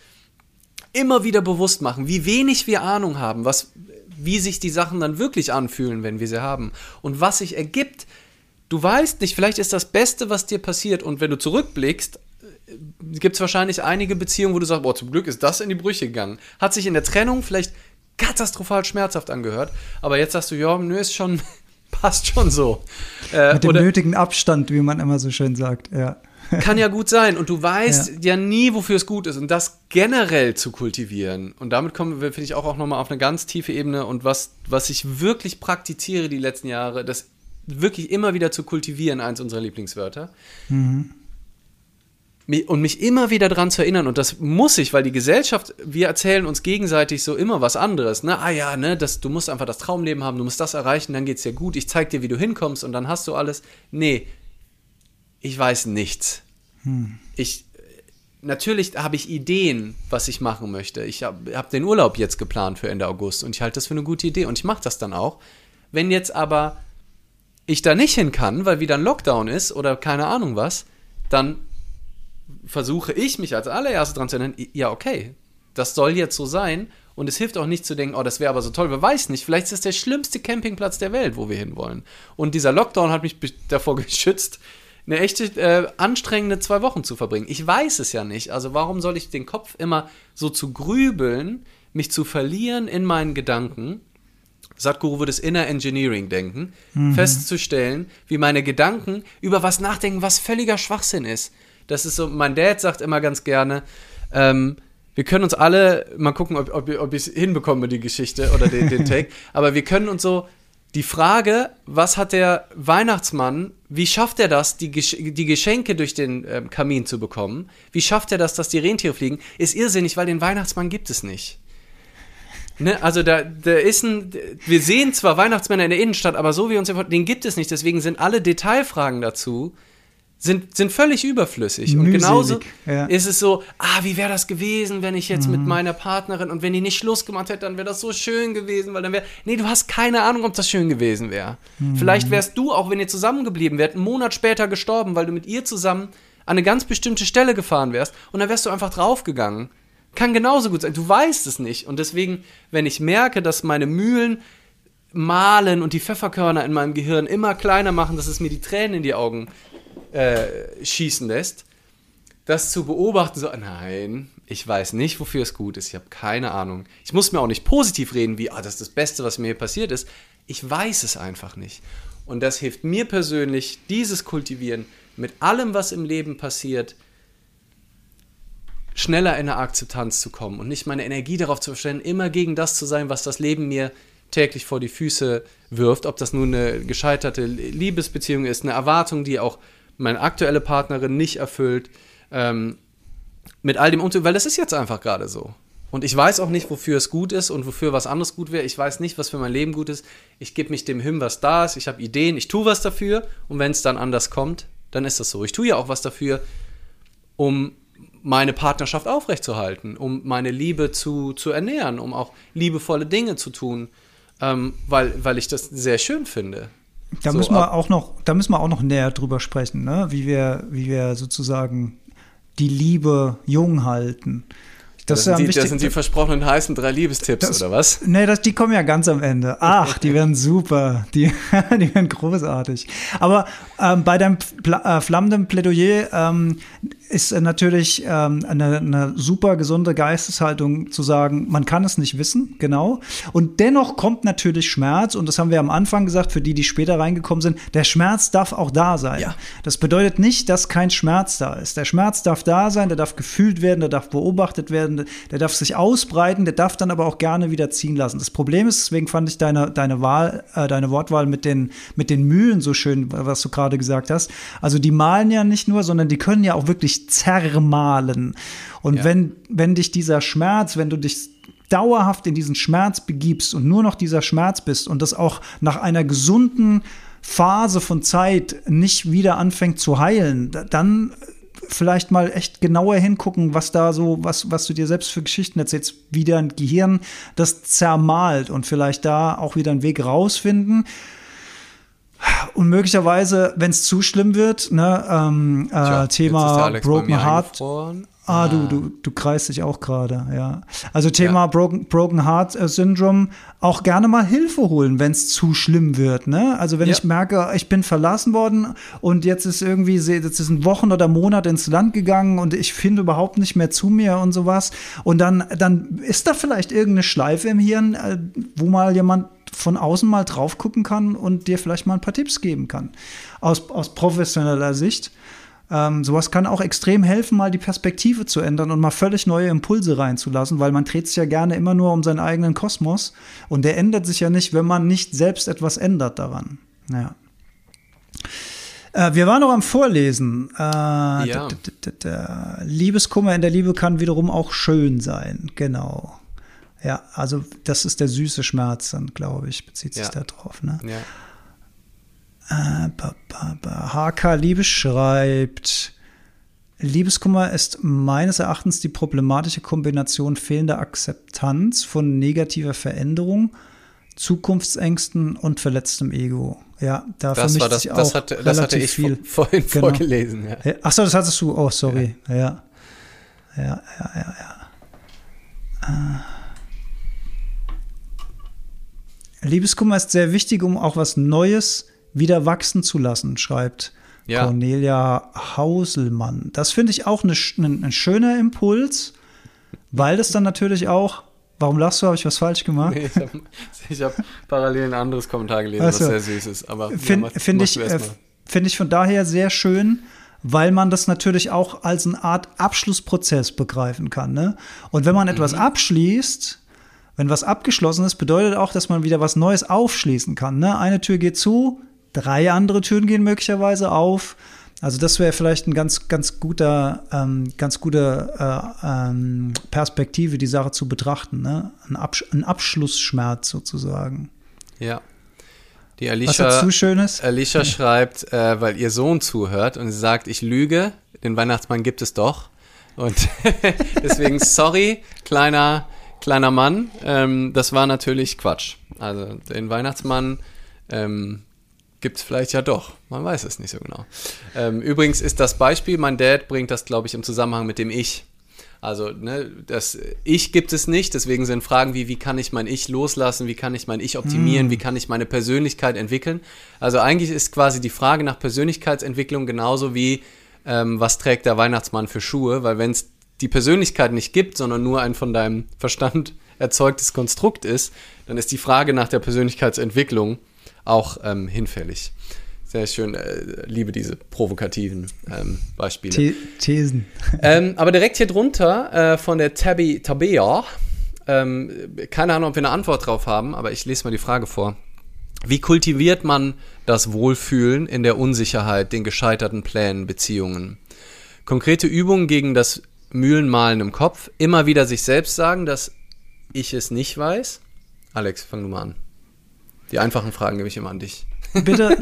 immer wieder bewusst machen, wie wenig wir Ahnung haben, was, wie sich die Sachen dann wirklich anfühlen, wenn wir sie haben und was sich ergibt. Du weißt nicht, vielleicht ist das Beste, was dir passiert und wenn du zurückblickst, gibt es wahrscheinlich einige Beziehungen, wo du sagst, boah, zum Glück ist das in die Brüche gegangen. Hat sich in der Trennung vielleicht katastrophal schmerzhaft angehört, aber jetzt sagst du, ja, nö, ist schon, passt schon so. Äh, Mit dem oder- nötigen Abstand, wie man immer so schön sagt. Ja. kann ja gut sein. Und du weißt ja. nie, wofür es gut ist. Und das generell zu kultivieren. Und damit kommen wir, finde ich, auch, auch nochmal auf eine ganz tiefe Ebene. Und was, was ich wirklich praktiziere die letzten Jahre, das wirklich immer wieder zu kultivieren, eins unserer Lieblingswörter. Mi- Und mich immer wieder dran zu erinnern, und das muss ich, weil die Gesellschaft, wir erzählen uns gegenseitig so immer was anderes. Ne? Ah ja, ne, das, du musst einfach das Traumleben haben, du musst das erreichen, dann geht's dir gut, ich zeig dir, wie du hinkommst und dann hast du alles. Nee, ich weiß nichts. Ich natürlich habe ich Ideen, was ich machen möchte. Ich habe hab den Urlaub jetzt geplant für Ende August und ich halte das für eine gute Idee und ich mache das dann auch. Wenn jetzt aber ich da nicht hin kann, weil wieder ein Lockdown ist oder keine Ahnung was, dann versuche ich mich als allererstes dran zu erinnern, ja, okay, das soll jetzt so sein. Und es hilft auch nicht zu denken, oh, das wäre aber so toll. Wer weiß nicht, vielleicht ist es der schlimmste Campingplatz der Welt, wo wir hinwollen. Und dieser Lockdown hat mich davor geschützt, eine echte äh, anstrengende zwei Wochen zu verbringen. Ich weiß es ja nicht. Also warum soll ich den Kopf immer so zu grübeln, mich zu verlieren in meinen Gedanken? Sadhguru würde es Inner Engineering denken, festzustellen, wie meine Gedanken über was nachdenken, was völliger Schwachsinn ist. Das ist so, mein Dad sagt immer ganz gerne, ähm, wir können uns alle, mal gucken, ob, ob, ob ich es hinbekomme, die Geschichte oder den, den Take, aber wir können uns so die Frage, was hat der Weihnachtsmann, wie schafft er das, die, Gesch die Geschenke durch den ähm, Kamin zu bekommen? Wie schafft er das, dass die Rentiere fliegen? Ist irrsinnig, weil den Weihnachtsmann gibt es nicht. Ne, also da, da ist ein, wir sehen zwar Weihnachtsmänner in der Innenstadt, aber so wie uns den gibt es nicht. Deswegen sind alle Detailfragen dazu sind, sind völlig überflüssig. Und Mühselig, genauso ja. ist es so, ah, wie wäre das gewesen, wenn ich jetzt mit meiner Partnerin und wenn die nicht Schluss gemacht hätte, dann wäre das so schön gewesen, weil dann wäre, nee, du hast keine Ahnung, ob das schön gewesen wäre. Vielleicht wärst du, auch wenn ihr zusammengeblieben wärt, einen Monat später gestorben, weil du mit ihr zusammen an eine ganz bestimmte Stelle gefahren wärst und dann wärst du einfach draufgegangen. Kann genauso gut sein. Du weißt es nicht. Und deswegen, wenn ich merke, dass meine Mühlen malen und die Pfefferkörner in meinem Gehirn immer kleiner machen, dass es mir die Tränen in die Augen äh, schießen lässt, das zu beobachten, so, nein, ich weiß nicht, wofür es gut ist, ich habe keine Ahnung. Ich muss mir auch nicht positiv reden, wie, ah, das ist das Beste, was mir hier passiert ist. Ich weiß es einfach nicht. Und das hilft mir persönlich, dieses Kultivieren mit allem, was im Leben passiert, schneller in eine Akzeptanz zu kommen und nicht meine Energie darauf zu verstellen, immer gegen das zu sein, was das Leben mir täglich vor die Füße wirft, ob das nun eine gescheiterte Liebesbeziehung ist, eine Erwartung, die auch meine aktuelle Partnerin nicht erfüllt, ähm, mit all dem umzugehen, weil das ist jetzt einfach gerade so. Und ich weiß auch nicht, wofür es gut ist und wofür was anderes gut wäre. Ich weiß nicht, was für mein Leben gut ist. Ich gebe mich dem hin, was da ist. Ich habe Ideen, ich tue was dafür und wenn es dann anders kommt, dann ist das so. Ich tue ja auch was dafür, um meine Partnerschaft aufrechtzuerhalten, um meine Liebe zu, zu ernähren, um auch liebevolle Dinge zu tun, ähm, weil, weil ich das sehr schön finde. Da So, müssen wir auch noch, da müssen wir auch noch näher drüber sprechen, ne? wie wir, wie wir sozusagen die Liebe jung halten. Das, ist sind, die, das sind die versprochenen heißen drei Liebestipps, Das- oder was? Nee, das, die kommen ja ganz am Ende. Ach, die werden super. Die, die werden großartig. Aber ähm, bei deinem Pla äh, flammenden Plädoyer, ähm, ist natürlich ähm, eine, eine super gesunde Geisteshaltung zu sagen, man kann es nicht wissen, genau. Und dennoch kommt natürlich Schmerz, und das haben wir am Anfang gesagt, für die, die später reingekommen sind, der Schmerz darf auch da sein. Ja. Das bedeutet nicht, dass kein Schmerz da ist. Der Schmerz darf da sein, der darf gefühlt werden, der darf beobachtet werden, der darf sich ausbreiten, der darf dann aber auch gerne wieder ziehen lassen. Das Problem ist, deswegen fand ich deine, deine Wahl, äh, deine Wortwahl mit den, mit den Mühlen so schön, was du gerade gesagt hast. Also die malen ja nicht nur, sondern die können ja auch wirklich zermahlen. Und Ja. wenn, wenn dich dieser Schmerz, wenn du dich dauerhaft in diesen Schmerz begibst und nur noch dieser Schmerz bist und das auch nach einer gesunden Phase von Zeit nicht wieder anfängt zu heilen, da- dann vielleicht mal echt genauer hingucken, was da so, was, was du dir selbst für Geschichten erzählst, wie dein Gehirn das zermalt und vielleicht da auch wieder einen Weg rausfinden. Und möglicherweise, wenn es zu schlimm wird, ne, ähm, äh, Tja, Thema Broken Heart. Ah, du, du, du kreist dich auch gerade, ja. Also Thema Ja. Broken, Broken Heart äh, Syndrome, auch gerne mal Hilfe holen, wenn es zu schlimm wird, ne? Also wenn Ja. ich merke, ich bin verlassen worden und jetzt ist irgendwie, jetzt ist ein Wochen oder Monat ins Land gegangen und ich finde überhaupt nicht mehr zu mir und sowas. Und dann, dann ist da vielleicht irgendeine Schleife im Hirn, äh, wo mal jemand von außen mal drauf gucken kann und dir vielleicht mal ein paar Tipps geben kann. Aus, aus professioneller Sicht. Ähm, sowas kann auch extrem helfen, mal die Perspektive zu ändern und mal völlig neue Impulse reinzulassen, weil man dreht sich ja gerne immer nur um seinen eigenen Kosmos und der ändert sich ja nicht, wenn man nicht selbst etwas ändert daran. Ja. Äh, wir waren noch am Vorlesen. Äh, Ja. Liebeskummer in der Liebe kann wiederum auch schön sein. Genau. Ja, also das ist der süße Schmerz dann, glaube ich, bezieht sich Ja. da drauf. Ne? Ja. Äh, ba, ba, ba. HK Liebe schreibt, Liebeskummer ist meines Erachtens die problematische Kombination fehlender Akzeptanz von negativer Veränderung, Zukunftsängsten und verletztem Ego. Ja, da Das, war das, sich das, auch hatte, das hatte ich viel. vor- vorhin Genau. vorgelesen. Ja. Achso, das hattest du. Oh, sorry. Ja. Ja, ja, ja, ja. Äh. Liebeskummer ist sehr wichtig, um auch was Neues wieder wachsen zu lassen, schreibt Ja. Cornelia Hauselmann. Das finde ich auch eine, ein, ein schöner Impuls, weil das dann natürlich auch. Warum lachst du? Habe ich was falsch gemacht? Nee, ich habe hab parallel ein anderes Kommentar gelesen, Ach so. was sehr süß ist. Aber ja, Finde mach- find ich, äh, find ich von daher sehr schön, weil man das natürlich auch als eine Art Abschlussprozess begreifen kann. Ne? Und wenn man etwas Mhm. abschließt, wenn was abgeschlossen ist, bedeutet auch, dass man wieder was Neues aufschließen kann. Ne? Eine Tür geht zu, drei andere Türen gehen möglicherweise auf. Also das wäre vielleicht ein ganz, ganz guter, ähm, ganz gute äh, ähm, Perspektive, die Sache zu betrachten. Ne? Ein, Absch ein Abschlussschmerz sozusagen. Ja. Die Was Alicia, dazu Schönes? Alicia schreibt, äh, weil ihr Sohn zuhört und sie sagt, ich lüge, den Weihnachtsmann gibt es doch. Und deswegen, sorry, kleiner, kleiner Mann, ähm, das war natürlich Quatsch. Also den Weihnachtsmann ähm, gibt es vielleicht ja doch. Man weiß es nicht so genau. Ähm, übrigens ist das Beispiel, mein Dad bringt das, glaube ich, im Zusammenhang mit dem Ich. Also, ne, das Ich gibt es nicht, deswegen sind Fragen wie, wie kann ich mein Ich loslassen, wie kann ich mein Ich optimieren, wie kann ich meine Persönlichkeit entwickeln. Also eigentlich ist quasi die Frage nach Persönlichkeitsentwicklung genauso wie, ähm, was trägt der Weihnachtsmann für Schuhe, weil wenn es die Persönlichkeit nicht gibt, sondern nur ein von deinem Verstand erzeugtes Konstrukt ist, dann ist die Frage nach der Persönlichkeitsentwicklung auch ähm, hinfällig. Sehr schön, äh, liebe diese provokativen ähm, Beispiele. The Thesen. Ähm, aber direkt hier drunter äh, von der Tabi Tabea, ähm, keine Ahnung, ob wir eine Antwort drauf haben, aber ich lese mal die Frage vor. Wie kultiviert man das Wohlfühlen in der Unsicherheit, den gescheiterten Plänen, Beziehungen? Konkrete Übungen gegen das Mühlenmalen im Kopf, immer wieder sich selbst sagen, dass ich es nicht weiß. Alex, fang du mal an. Die einfachen Fragen gebe ich immer an dich. Bitte,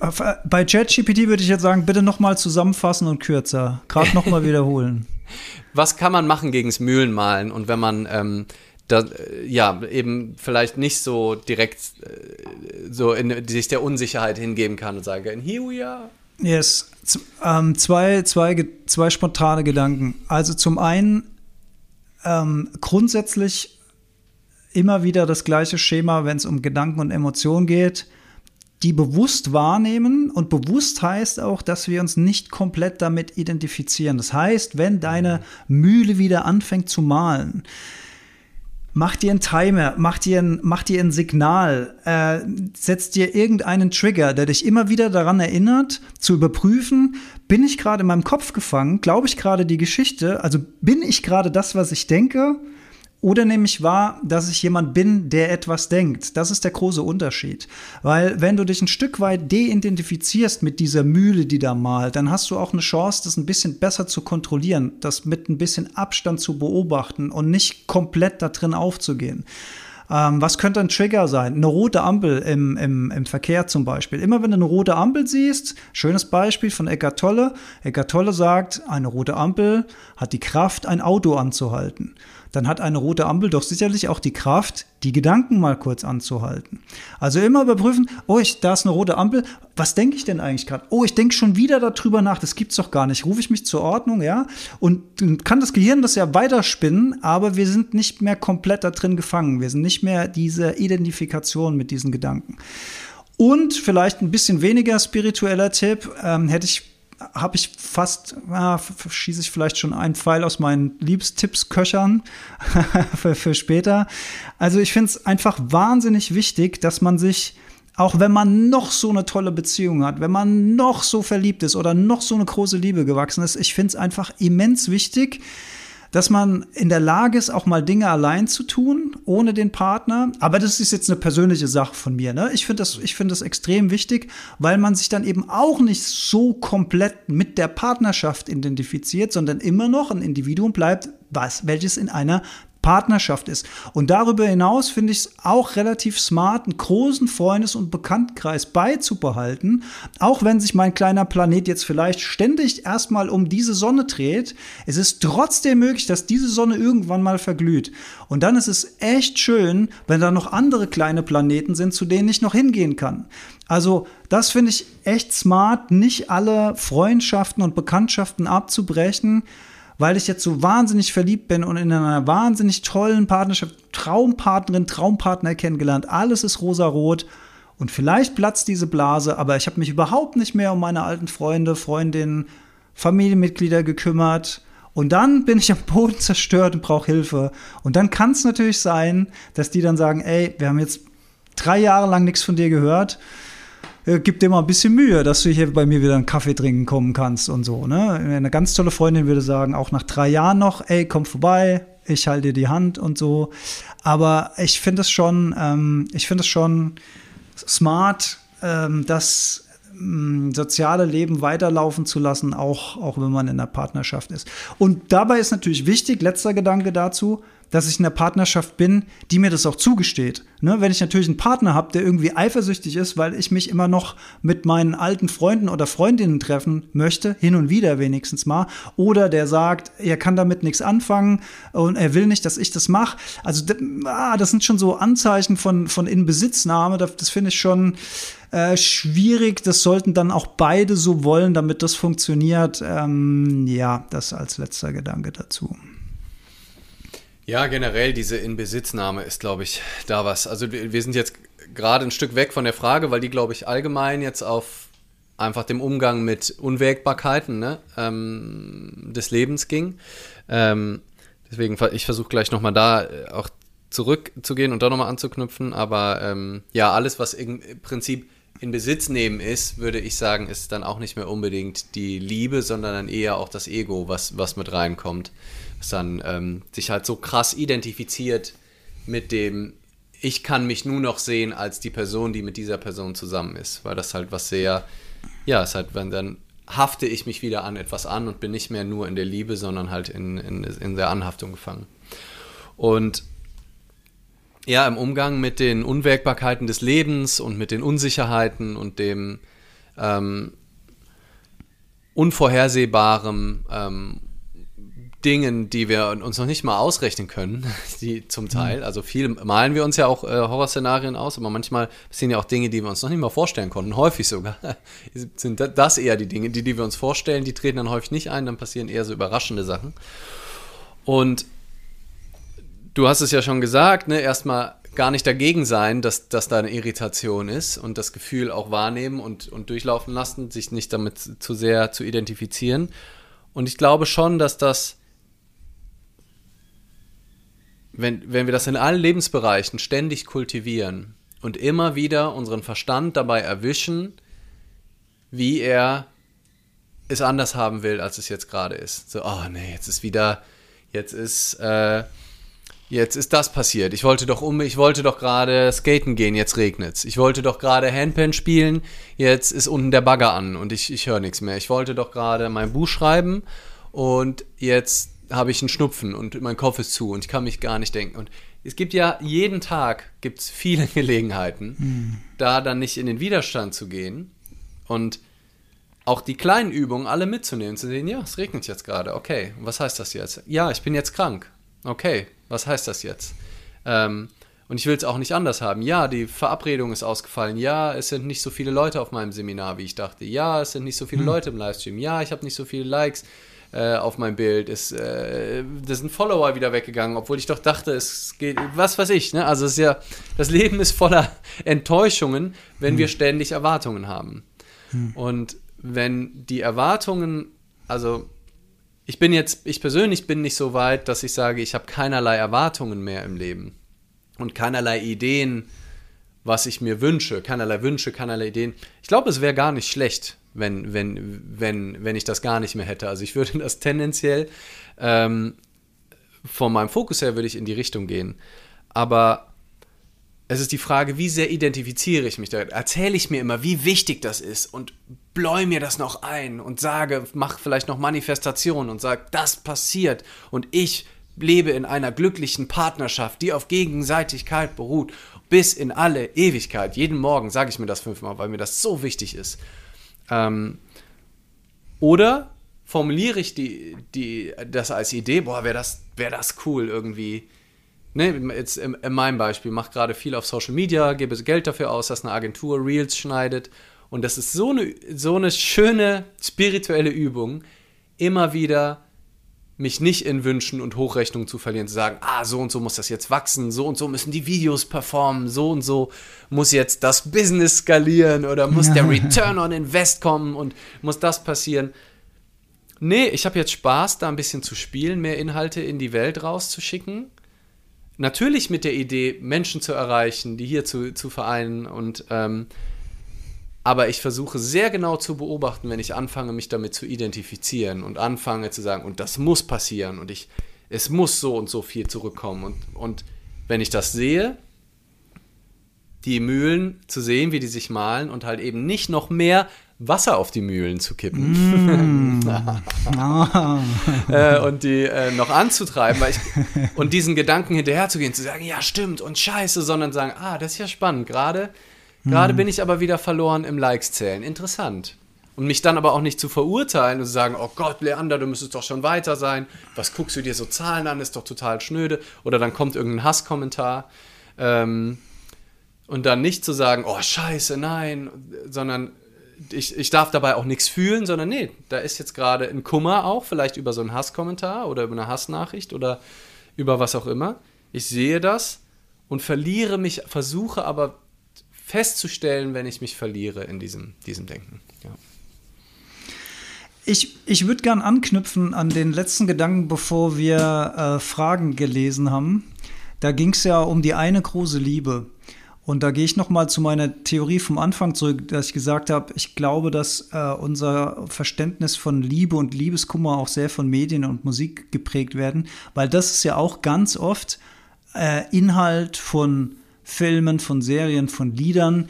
bei ChatGPT würde ich jetzt sagen, bitte nochmal zusammenfassen und kürzer. Gerade nochmal wiederholen. Was kann man machen gegens Mühlenmalen und wenn man ähm, da, äh, ja eben vielleicht nicht so direkt äh, so in sich der Unsicherheit hingeben kann und sagen, here we are. Yes. Z ähm, zwei, zwei, zwei spontane Gedanken. Also zum einen ähm, grundsätzlich immer wieder das gleiche Schema, wenn es um Gedanken und Emotionen geht. die bewusst wahrnehmen und bewusst heißt auch, dass wir uns nicht komplett damit identifizieren. Das heißt, wenn deine Mühle wieder anfängt zu malen, Mach dir einen Timer, mach dir ein, mach dir ein Signal, äh, setz dir irgendeinen Trigger, der dich immer wieder daran erinnert, zu überprüfen, bin ich gerade in meinem Kopf gefangen, glaube ich gerade die Geschichte, also bin ich gerade das, was ich denke, oder nehme ich wahr, dass ich jemand bin, der etwas denkt. Das ist der große Unterschied. Weil wenn du dich ein Stück weit deidentifizierst mit dieser Mühle, die da malt, dann hast du auch eine Chance, das ein bisschen besser zu kontrollieren, das mit ein bisschen Abstand zu beobachten und nicht komplett da drin aufzugehen. Ähm, was könnte ein Trigger sein? Eine rote Ampel im, im, im Verkehr zum Beispiel. Immer wenn du eine rote Ampel siehst, schönes Beispiel von Eckart Tolle. Eckart Tolle sagt, eine rote Ampel hat die Kraft, ein Auto anzuhalten dann hat eine rote Ampel doch sicherlich auch die Kraft, die Gedanken mal kurz anzuhalten. Also immer überprüfen, oh, ich, da ist eine rote Ampel, was denke ich denn eigentlich gerade? Oh, ich denke schon wieder darüber nach, das gibt's doch gar nicht. Rufe ich mich zur Ordnung, ja? Und kann das Gehirn das ja weiterspinnen, aber wir sind nicht mehr komplett da drin gefangen. Wir sind nicht mehr diese Identifikation mit diesen Gedanken. Und vielleicht ein bisschen weniger spiritueller Tipp, ähm, hätte ich habe ich fast, ah, schieße ich vielleicht schon einen Pfeil aus meinen Liebstipps-Köchern für, für später. Also ich finde es einfach wahnsinnig wichtig, dass man sich auch wenn man noch so eine tolle Beziehung hat, wenn man noch so verliebt ist oder noch so eine große Liebe gewachsen ist, ich finde es einfach immens wichtig, dass man in der Lage ist, auch mal Dinge allein zu tun, ohne den Partner. Aber das ist jetzt eine persönliche Sache von mir. Ne? Ich finde das, ich finde das extrem wichtig, weil man sich dann eben auch nicht so komplett mit der Partnerschaft identifiziert, sondern immer noch ein Individuum bleibt, was, welches in einer Partnerschaft ist. Und darüber hinaus finde ich es auch relativ smart, einen großen Freundes- und Bekanntkreis beizubehalten, auch wenn sich mein kleiner Planet jetzt vielleicht ständig erstmal um diese Sonne dreht. Es ist trotzdem möglich, dass diese Sonne irgendwann mal verglüht. Und dann ist es echt schön, wenn da noch andere kleine Planeten sind, zu denen ich noch hingehen kann. Also das finde ich echt smart, nicht alle Freundschaften und Bekanntschaften abzubrechen, weil ich jetzt so wahnsinnig verliebt bin und in einer wahnsinnig tollen Partnerschaft, Traumpartnerin, Traumpartner kennengelernt. Alles ist rosarot. Und vielleicht platzt diese Blase, aber ich habe mich überhaupt nicht mehr um meine alten Freunde, Freundinnen, Familienmitglieder gekümmert. Und dann bin ich am Boden zerstört und brauche Hilfe. Und dann kann es natürlich sein, dass die dann sagen, ey, wir haben jetzt drei Jahre lang nichts von dir gehört äh, gib dir mal ein bisschen Mühe, dass du hier bei mir wieder einen Kaffee trinken kommen kannst und so. Ne? Eine ganz tolle Freundin würde sagen, auch nach drei Jahren noch, ey, komm vorbei, ich halte dir die Hand und so. Aber ich finde es schon, ähm, ich finde es schon smart, ähm, das ähm, soziale Leben weiterlaufen zu lassen, auch, auch wenn man in einer Partnerschaft ist. Und dabei ist natürlich wichtig, letzter Gedanke dazu, dass ich in einer Partnerschaft bin, die mir das auch zugesteht. Ne? Wenn ich natürlich einen Partner habe, der irgendwie eifersüchtig ist, weil ich mich immer noch mit meinen alten Freunden oder Freundinnen treffen möchte, hin und wieder wenigstens mal, oder der sagt, er kann damit nichts anfangen und er will nicht, dass ich das mache. Also ah, das sind schon so Anzeichen von, von Inbesitznahme, das, das finde ich schon äh, schwierig. Das sollten dann auch beide so wollen, damit das funktioniert. Ähm, ja, das als letzter Gedanke dazu. Ja, generell diese Inbesitznahme ist, glaube ich, da was. Also wir sind jetzt gerade ein Stück weg von der Frage, weil die, glaube ich, allgemein jetzt auf einfach dem Umgang mit Unwägbarkeiten ne, ähm, des Lebens ging. Ähm, deswegen, ich versuche gleich nochmal da äh, auch zurückzugehen und da nochmal anzuknüpfen. Aber ähm, ja, alles, was im Prinzip in Besitz nehmen ist, würde ich sagen, ist dann auch nicht mehr unbedingt die Liebe, sondern dann eher auch das Ego, was, was mit reinkommt dann ähm, sich halt so krass identifiziert mit dem, ich kann mich nur noch sehen als die Person, die mit dieser Person zusammen ist, weil das halt was sehr, ja, ist halt, wenn dann hafte ich mich wieder an etwas an und bin nicht mehr nur in der Liebe, sondern halt in, in, in der Anhaftung gefangen. Und ja, im Umgang mit den Unwägbarkeiten des Lebens und mit den Unsicherheiten und dem ähm, Unvorhersehbarem ähm, Dingen, die wir uns noch nicht mal ausrechnen können, die zum mhm. Teil, also viel malen wir uns ja auch äh, Horrorszenarien aus, aber manchmal sind ja auch Dinge, die wir uns noch nicht mal vorstellen konnten, häufig sogar, sind das eher die Dinge, die, die wir uns vorstellen, die treten dann häufig nicht ein, dann passieren eher so überraschende Sachen. Und du hast es ja schon gesagt, ne, erstmal gar nicht dagegen sein, dass, dass da eine Irritation ist und das Gefühl auch wahrnehmen und, und durchlaufen lassen, sich nicht damit zu sehr zu identifizieren. Und ich glaube schon, dass das, wenn, wenn wir das in allen Lebensbereichen ständig kultivieren und immer wieder unseren Verstand dabei erwischen, wie er es anders haben will, als es jetzt gerade ist. So, oh nee, jetzt ist wieder, jetzt ist, äh, jetzt ist das passiert. Ich wollte doch um, ich wollte doch gerade skaten gehen, jetzt regnet's. Ich wollte doch gerade Handpan spielen, jetzt ist unten der Bagger an und ich, ich höre nichts mehr. Ich wollte doch gerade mein Buch schreiben und jetzt habe ich einen Schnupfen und mein Kopf ist zu und ich kann mich gar nicht denken. Und es gibt ja jeden Tag gibt's viele Gelegenheiten, hm. da dann nicht in den Widerstand zu gehen und auch die kleinen Übungen alle mitzunehmen, zu sehen, ja, es regnet jetzt gerade, okay, was heißt das jetzt? Ja, ich bin jetzt krank, okay, was heißt das jetzt? Ähm, und ich will es auch nicht anders haben. Ja, die Verabredung ist ausgefallen. Ja, es sind nicht so viele Leute auf meinem Seminar, wie ich dachte. Ja, es sind nicht so viele hm. Leute im Livestream. Ja, ich habe nicht so viele Likes äh, auf mein Bild. Es, äh, das sind Follower wieder weggegangen, obwohl ich doch dachte, es geht, was weiß ich. Ne? Also es ist ja, das Leben ist voller Enttäuschungen, wenn hm. wir ständig Erwartungen haben. Hm. Und wenn die Erwartungen, also ich bin jetzt, ich persönlich bin nicht so weit, dass ich sage, ich habe keinerlei Erwartungen mehr im Leben und keinerlei Ideen, was ich mir wünsche, keinerlei Wünsche, keinerlei Ideen. Ich glaube, es wäre gar nicht schlecht, wenn, wenn, wenn, wenn ich das gar nicht mehr hätte. Also ich würde das tendenziell, ähm, von meinem Fokus her würde ich in die Richtung gehen. Aber es ist die Frage, wie sehr identifiziere ich mich da? Erzähle ich mir immer, wie wichtig das ist und bläu mir das noch ein und sage, mach vielleicht noch Manifestationen und sage, das passiert und ich lebe in einer glücklichen Partnerschaft, die auf Gegenseitigkeit beruht, bis in alle Ewigkeit. Jeden Morgen sage ich mir das fünfmal, weil mir das so wichtig ist. Ähm, oder formuliere ich die, die, das als Idee, boah, wäre das, wär das cool irgendwie ne, jetzt in, in meinem Beispiel, mache gerade viel auf Social Media, gebe Geld dafür aus, dass eine Agentur Reels schneidet. Und das ist so eine, so eine schöne spirituelle Übung, immer wieder mich nicht in Wünschen und Hochrechnungen zu verlieren, zu sagen, ah, so und so muss das jetzt wachsen, so und so müssen die Videos performen, so und so muss jetzt das Business skalieren oder muss ja. der Return on Invest kommen und muss das passieren. Nee, ich habe jetzt Spaß, da ein bisschen zu spielen, mehr Inhalte in die Welt rauszuschicken natürlich mit der Idee, Menschen zu erreichen, die hier zu, zu vereinen und ähm, aber ich versuche sehr genau zu beobachten, wenn ich anfange, mich damit zu identifizieren und anfange zu sagen, und das muss passieren und ich, es muss so und so viel zurückkommen. Und, und wenn ich das sehe, die Mühlen zu sehen, wie die sich malen und halt eben nicht noch mehr Wasser auf die Mühlen zu kippen mm. äh, und die äh, noch anzutreiben ich, und diesen Gedanken hinterherzugehen, zu sagen, ja stimmt und scheiße, sondern sagen, ah, das ist ja spannend, gerade gerade mm. bin ich aber wieder verloren im Likes zählen, interessant. Und mich dann aber auch nicht zu verurteilen und zu sagen, oh Gott, Leander, du müsstest doch schon weiter sein, was guckst du dir so Zahlen an, ist doch total schnöde. Oder dann kommt irgendein Hasskommentar. Ähm, und dann nicht zu sagen, oh scheiße, nein, sondern ich, ich darf dabei auch nichts fühlen, sondern nee, da ist jetzt gerade ein Kummer auch, vielleicht über so einen Hasskommentar oder über eine Hassnachricht oder über was auch immer. Ich sehe das und verliere mich, versuche aber festzustellen, wenn ich mich verliere in diesem, diesem Denken. Ja. Ich, ich würde gern anknüpfen an den letzten Gedanken, bevor wir äh, Fragen gelesen haben. Da ging es ja um die eine große Liebe. Und da gehe ich noch mal zu meiner Theorie vom Anfang zurück, dass ich gesagt habe, ich glaube, dass äh, unser Verständnis von Liebe und Liebeskummer auch sehr von Medien und Musik geprägt werden, weil das ist ja auch ganz oft äh, Inhalt von Filmen, von Serien, von Liedern,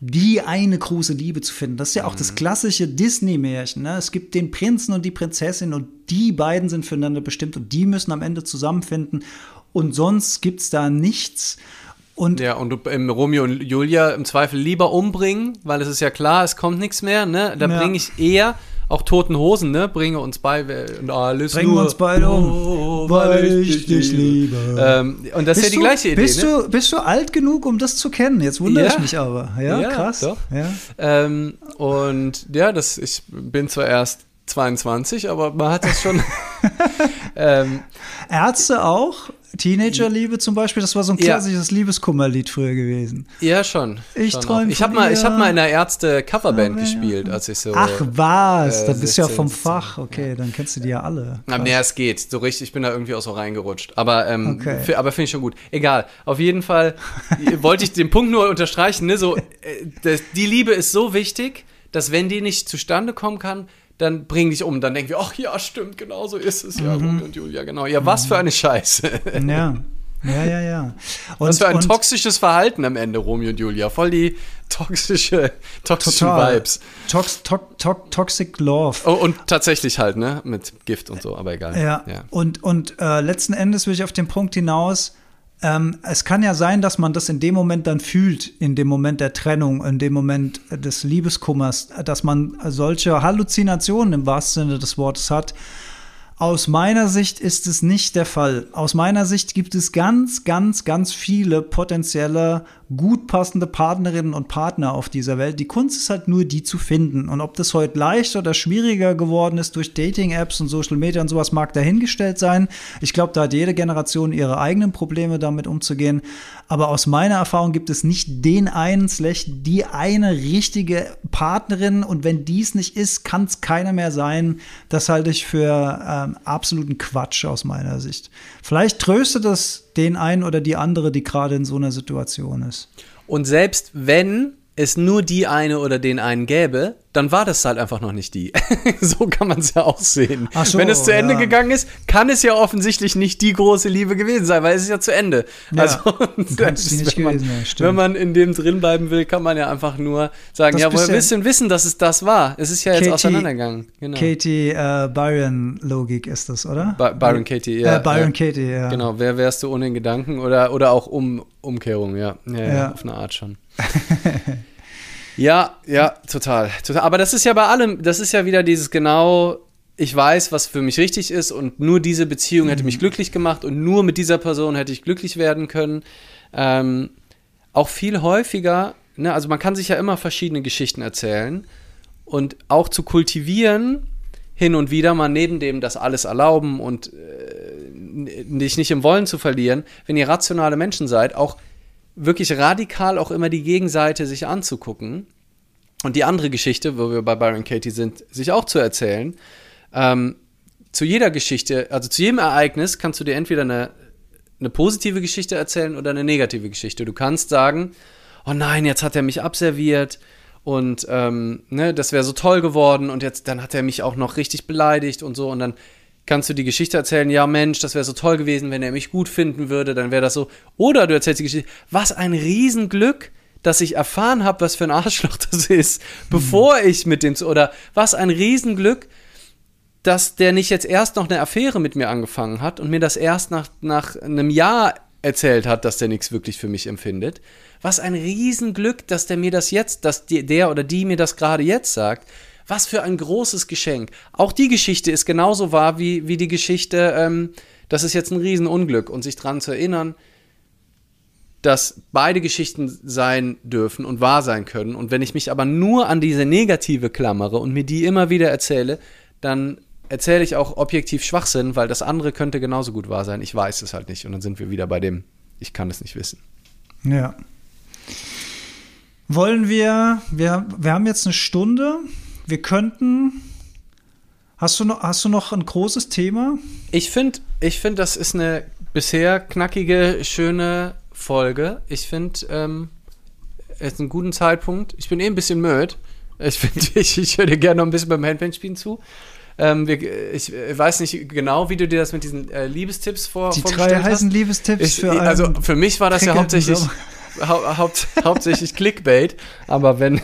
die eine große Liebe zu finden. Das ist ja auch mhm. das klassische Disney-Märchen. Ne? Es gibt den Prinzen und die Prinzessin und die beiden sind füreinander bestimmt und die müssen am Ende zusammenfinden. Und sonst gibt es da nichts. Und ja, und im Romeo und Julia im Zweifel lieber umbringen, weil es ist ja klar, es kommt nichts mehr, ne? Da ja. bringe ich eher auch toten Hosen, ne? Bringe uns bei und alles Bringen nur, uns beide um, weil ich dich liebe. Ähm, und das bist ist ja die gleiche Idee. Bist, ne? du, bist du alt genug, um das zu kennen? Jetzt wundere ja. ich mich aber. Ja, ja krass. Doch. Ja. Ähm, und ja, das, ich bin zwar erst 22, aber man hat das schon. ähm, Ärzte auch? Teenagerliebe zum Beispiel, das war so ein Ja. klassisches Liebeskummerlied früher gewesen. Ja, schon. Ich schon träum auch. Ich habe mal, ich hab mal in der Ärzte-Coverband Aber ja. gespielt, als ich so. Ach was, äh, da bist du ja 16, vom 17, Fach. Okay, dann kennst du die ja alle. Na, nee, es geht. So richtig, ich bin da irgendwie auch so reingerutscht. Aber, ähm, Okay. aber finde ich schon gut. Egal. Auf jeden Fall wollte ich den Punkt nur unterstreichen, ne? So, äh, das, die Liebe ist so wichtig, dass wenn die nicht zustande kommen kann, dann bring dich um. Dann denken wir, ach ja, stimmt, genau so ist es. Mhm. Ja, Romeo und Julia, genau. Ja, was für eine Scheiße. Ja, ja, ja, ja. Und, Was für ein und toxisches Verhalten am Ende, Romeo und Julia. Voll die toxische, toxischen total. Vibes. Tox, to, to, toxic Love. Oh, und tatsächlich halt, ne? Mit Gift und so, aber egal. Ja. Und, und äh, letzten Endes will ich auf den Punkt hinaus, ähm, es kann ja sein, dass man das in dem Moment dann fühlt, in dem Moment der Trennung, in dem Moment des Liebeskummers, dass man solche Halluzinationen im wahrsten Sinne des Wortes hat. Aus meiner Sicht ist es nicht der Fall. Aus meiner Sicht gibt es ganz, ganz, ganz viele potenzielle, gut passende Partnerinnen und Partner auf dieser Welt. Die Kunst ist halt nur, die zu finden. Und ob das heute leichter oder schwieriger geworden ist durch Dating-Apps und Social Media und sowas, mag dahingestellt sein. Ich glaube, da hat jede Generation ihre eigenen Probleme damit umzugehen. Aber aus meiner Erfahrung gibt es nicht den einen, slash die eine richtige Partnerin. Und wenn dies nicht ist, kann es keiner mehr sein. Das halte ich für ähm, absoluten Quatsch aus meiner Sicht. Vielleicht tröstet es den einen oder die andere, die gerade in so einer Situation ist. Und selbst wenn es nur die eine oder den einen gäbe, dann war das halt einfach noch nicht die. so kann man es ja auch sehen. So, wenn es zu Ende ja. gegangen ist, kann es ja offensichtlich nicht die große Liebe gewesen sein, weil es ist ja zu Ende. Ja, also, nicht wenn, man, gewesen stimmt. wenn man in dem drin bleiben will, kann man ja einfach nur sagen, Das ja, woher bisschen- willst du wissen, dass es das war? Es ist ja jetzt Katie- auseinandergegangen. Genau. Katie äh, Byron-Logik ist das, oder? By- Byron Katie, ja. Äh, Byron ja. Katie, ja. Genau, wer wärst du ohne den Gedanken oder, oder auch um, Umkehrung, ja. Ja, ja. Ja. auf eine Art schon. ja, ja, total, total. Aber das ist ja bei allem, das ist ja wieder dieses genau, ich weiß, was für mich richtig ist und nur diese Beziehung hätte Mhm. mich glücklich gemacht und nur mit dieser Person hätte ich glücklich werden können. Ähm, auch viel häufiger, ne, also man kann sich ja immer verschiedene Geschichten erzählen und auch zu kultivieren, hin und wieder mal neben dem das alles erlauben und äh, dich nicht im Wollen zu verlieren, wenn ihr rationale Menschen seid, auch wirklich radikal auch immer die Gegenseite sich anzugucken und die andere Geschichte, wo wir bei Byron Katie sind, sich auch zu erzählen. Ähm, zu jeder Geschichte, also zu jedem Ereignis kannst du dir entweder eine, eine positive Geschichte erzählen oder eine negative Geschichte. Du kannst sagen, oh nein, jetzt hat er mich abserviert und ähm, ne, das wäre so toll geworden und jetzt dann hat er mich auch noch richtig beleidigt und so und dann kannst du die Geschichte erzählen, ja Mensch, das wäre so toll gewesen, wenn er mich gut finden würde, dann wäre das so. Oder du erzählst die Geschichte, was ein Riesenglück, dass ich erfahren habe, was für ein Arschloch das ist, bevor ich mit dem, zu- oder was ein Riesenglück, dass der nicht jetzt erst noch eine Affäre mit mir angefangen hat und mir das erst nach, nach einem Jahr erzählt hat, dass der nichts wirklich für mich empfindet. Was ein Riesenglück, dass der mir das jetzt, dass die, der oder die mir das gerade jetzt sagt. Was für ein großes Geschenk. Auch die Geschichte ist genauso wahr wie, wie die Geschichte, ähm, das ist jetzt ein Riesenunglück und sich dran zu erinnern, dass beide Geschichten sein dürfen und wahr sein können. Und wenn ich mich aber nur an diese negative klammere und mir die immer wieder erzähle, dann erzähle ich auch objektiv Schwachsinn, weil das andere könnte genauso gut wahr sein. Ich weiß es halt nicht. Und dann sind wir wieder bei dem, ich kann es nicht wissen. Ja. Wollen wir, wir, wir haben jetzt eine Stunde, wir könnten, hast du noch, hast du noch ein großes Thema? Ich finde, ich find, das ist eine bisher knackige, schöne Folge. Ich finde, ähm, es ist ein guten Zeitpunkt. Ich bin eh ein bisschen müde. Ich finde, ich, ich höre dir gerne noch ein bisschen beim Handpan-Spielen zu. Ähm, wir, ich weiß nicht genau, wie du dir das mit diesen äh, Liebestipps vor, Die vorgestellt drei heißen hast. Liebestipps Ich, für also für mich war das ja hauptsächlich, hau, haupt, hauptsächlich Clickbait, aber wenn, müssen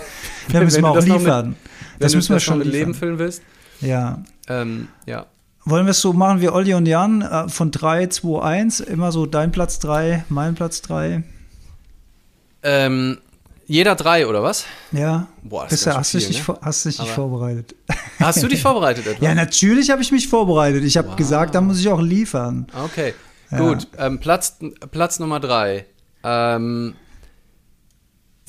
wenn wir auch das noch mit- liefern. wenn das müssen wir schon mit Leben liefern. füllen willst, Ja. ähm, ja. Wollen wir es so machen wie Olli und Jan äh, von 3, 2, 1, immer so dein Platz 3, mein Platz 3. Ähm, jeder drei, oder was? Ja. Boah, das ist Bist ganz hast, dich viel, nicht, ne? hast dich nicht Aber- vorbereitet? Hast du dich vorbereitet etwa? Ja, natürlich habe ich mich vorbereitet. Ich habe Wow. gesagt, da muss ich auch liefern. Okay, Ja. gut. Ähm, Platz, Platz Nummer drei. Ähm,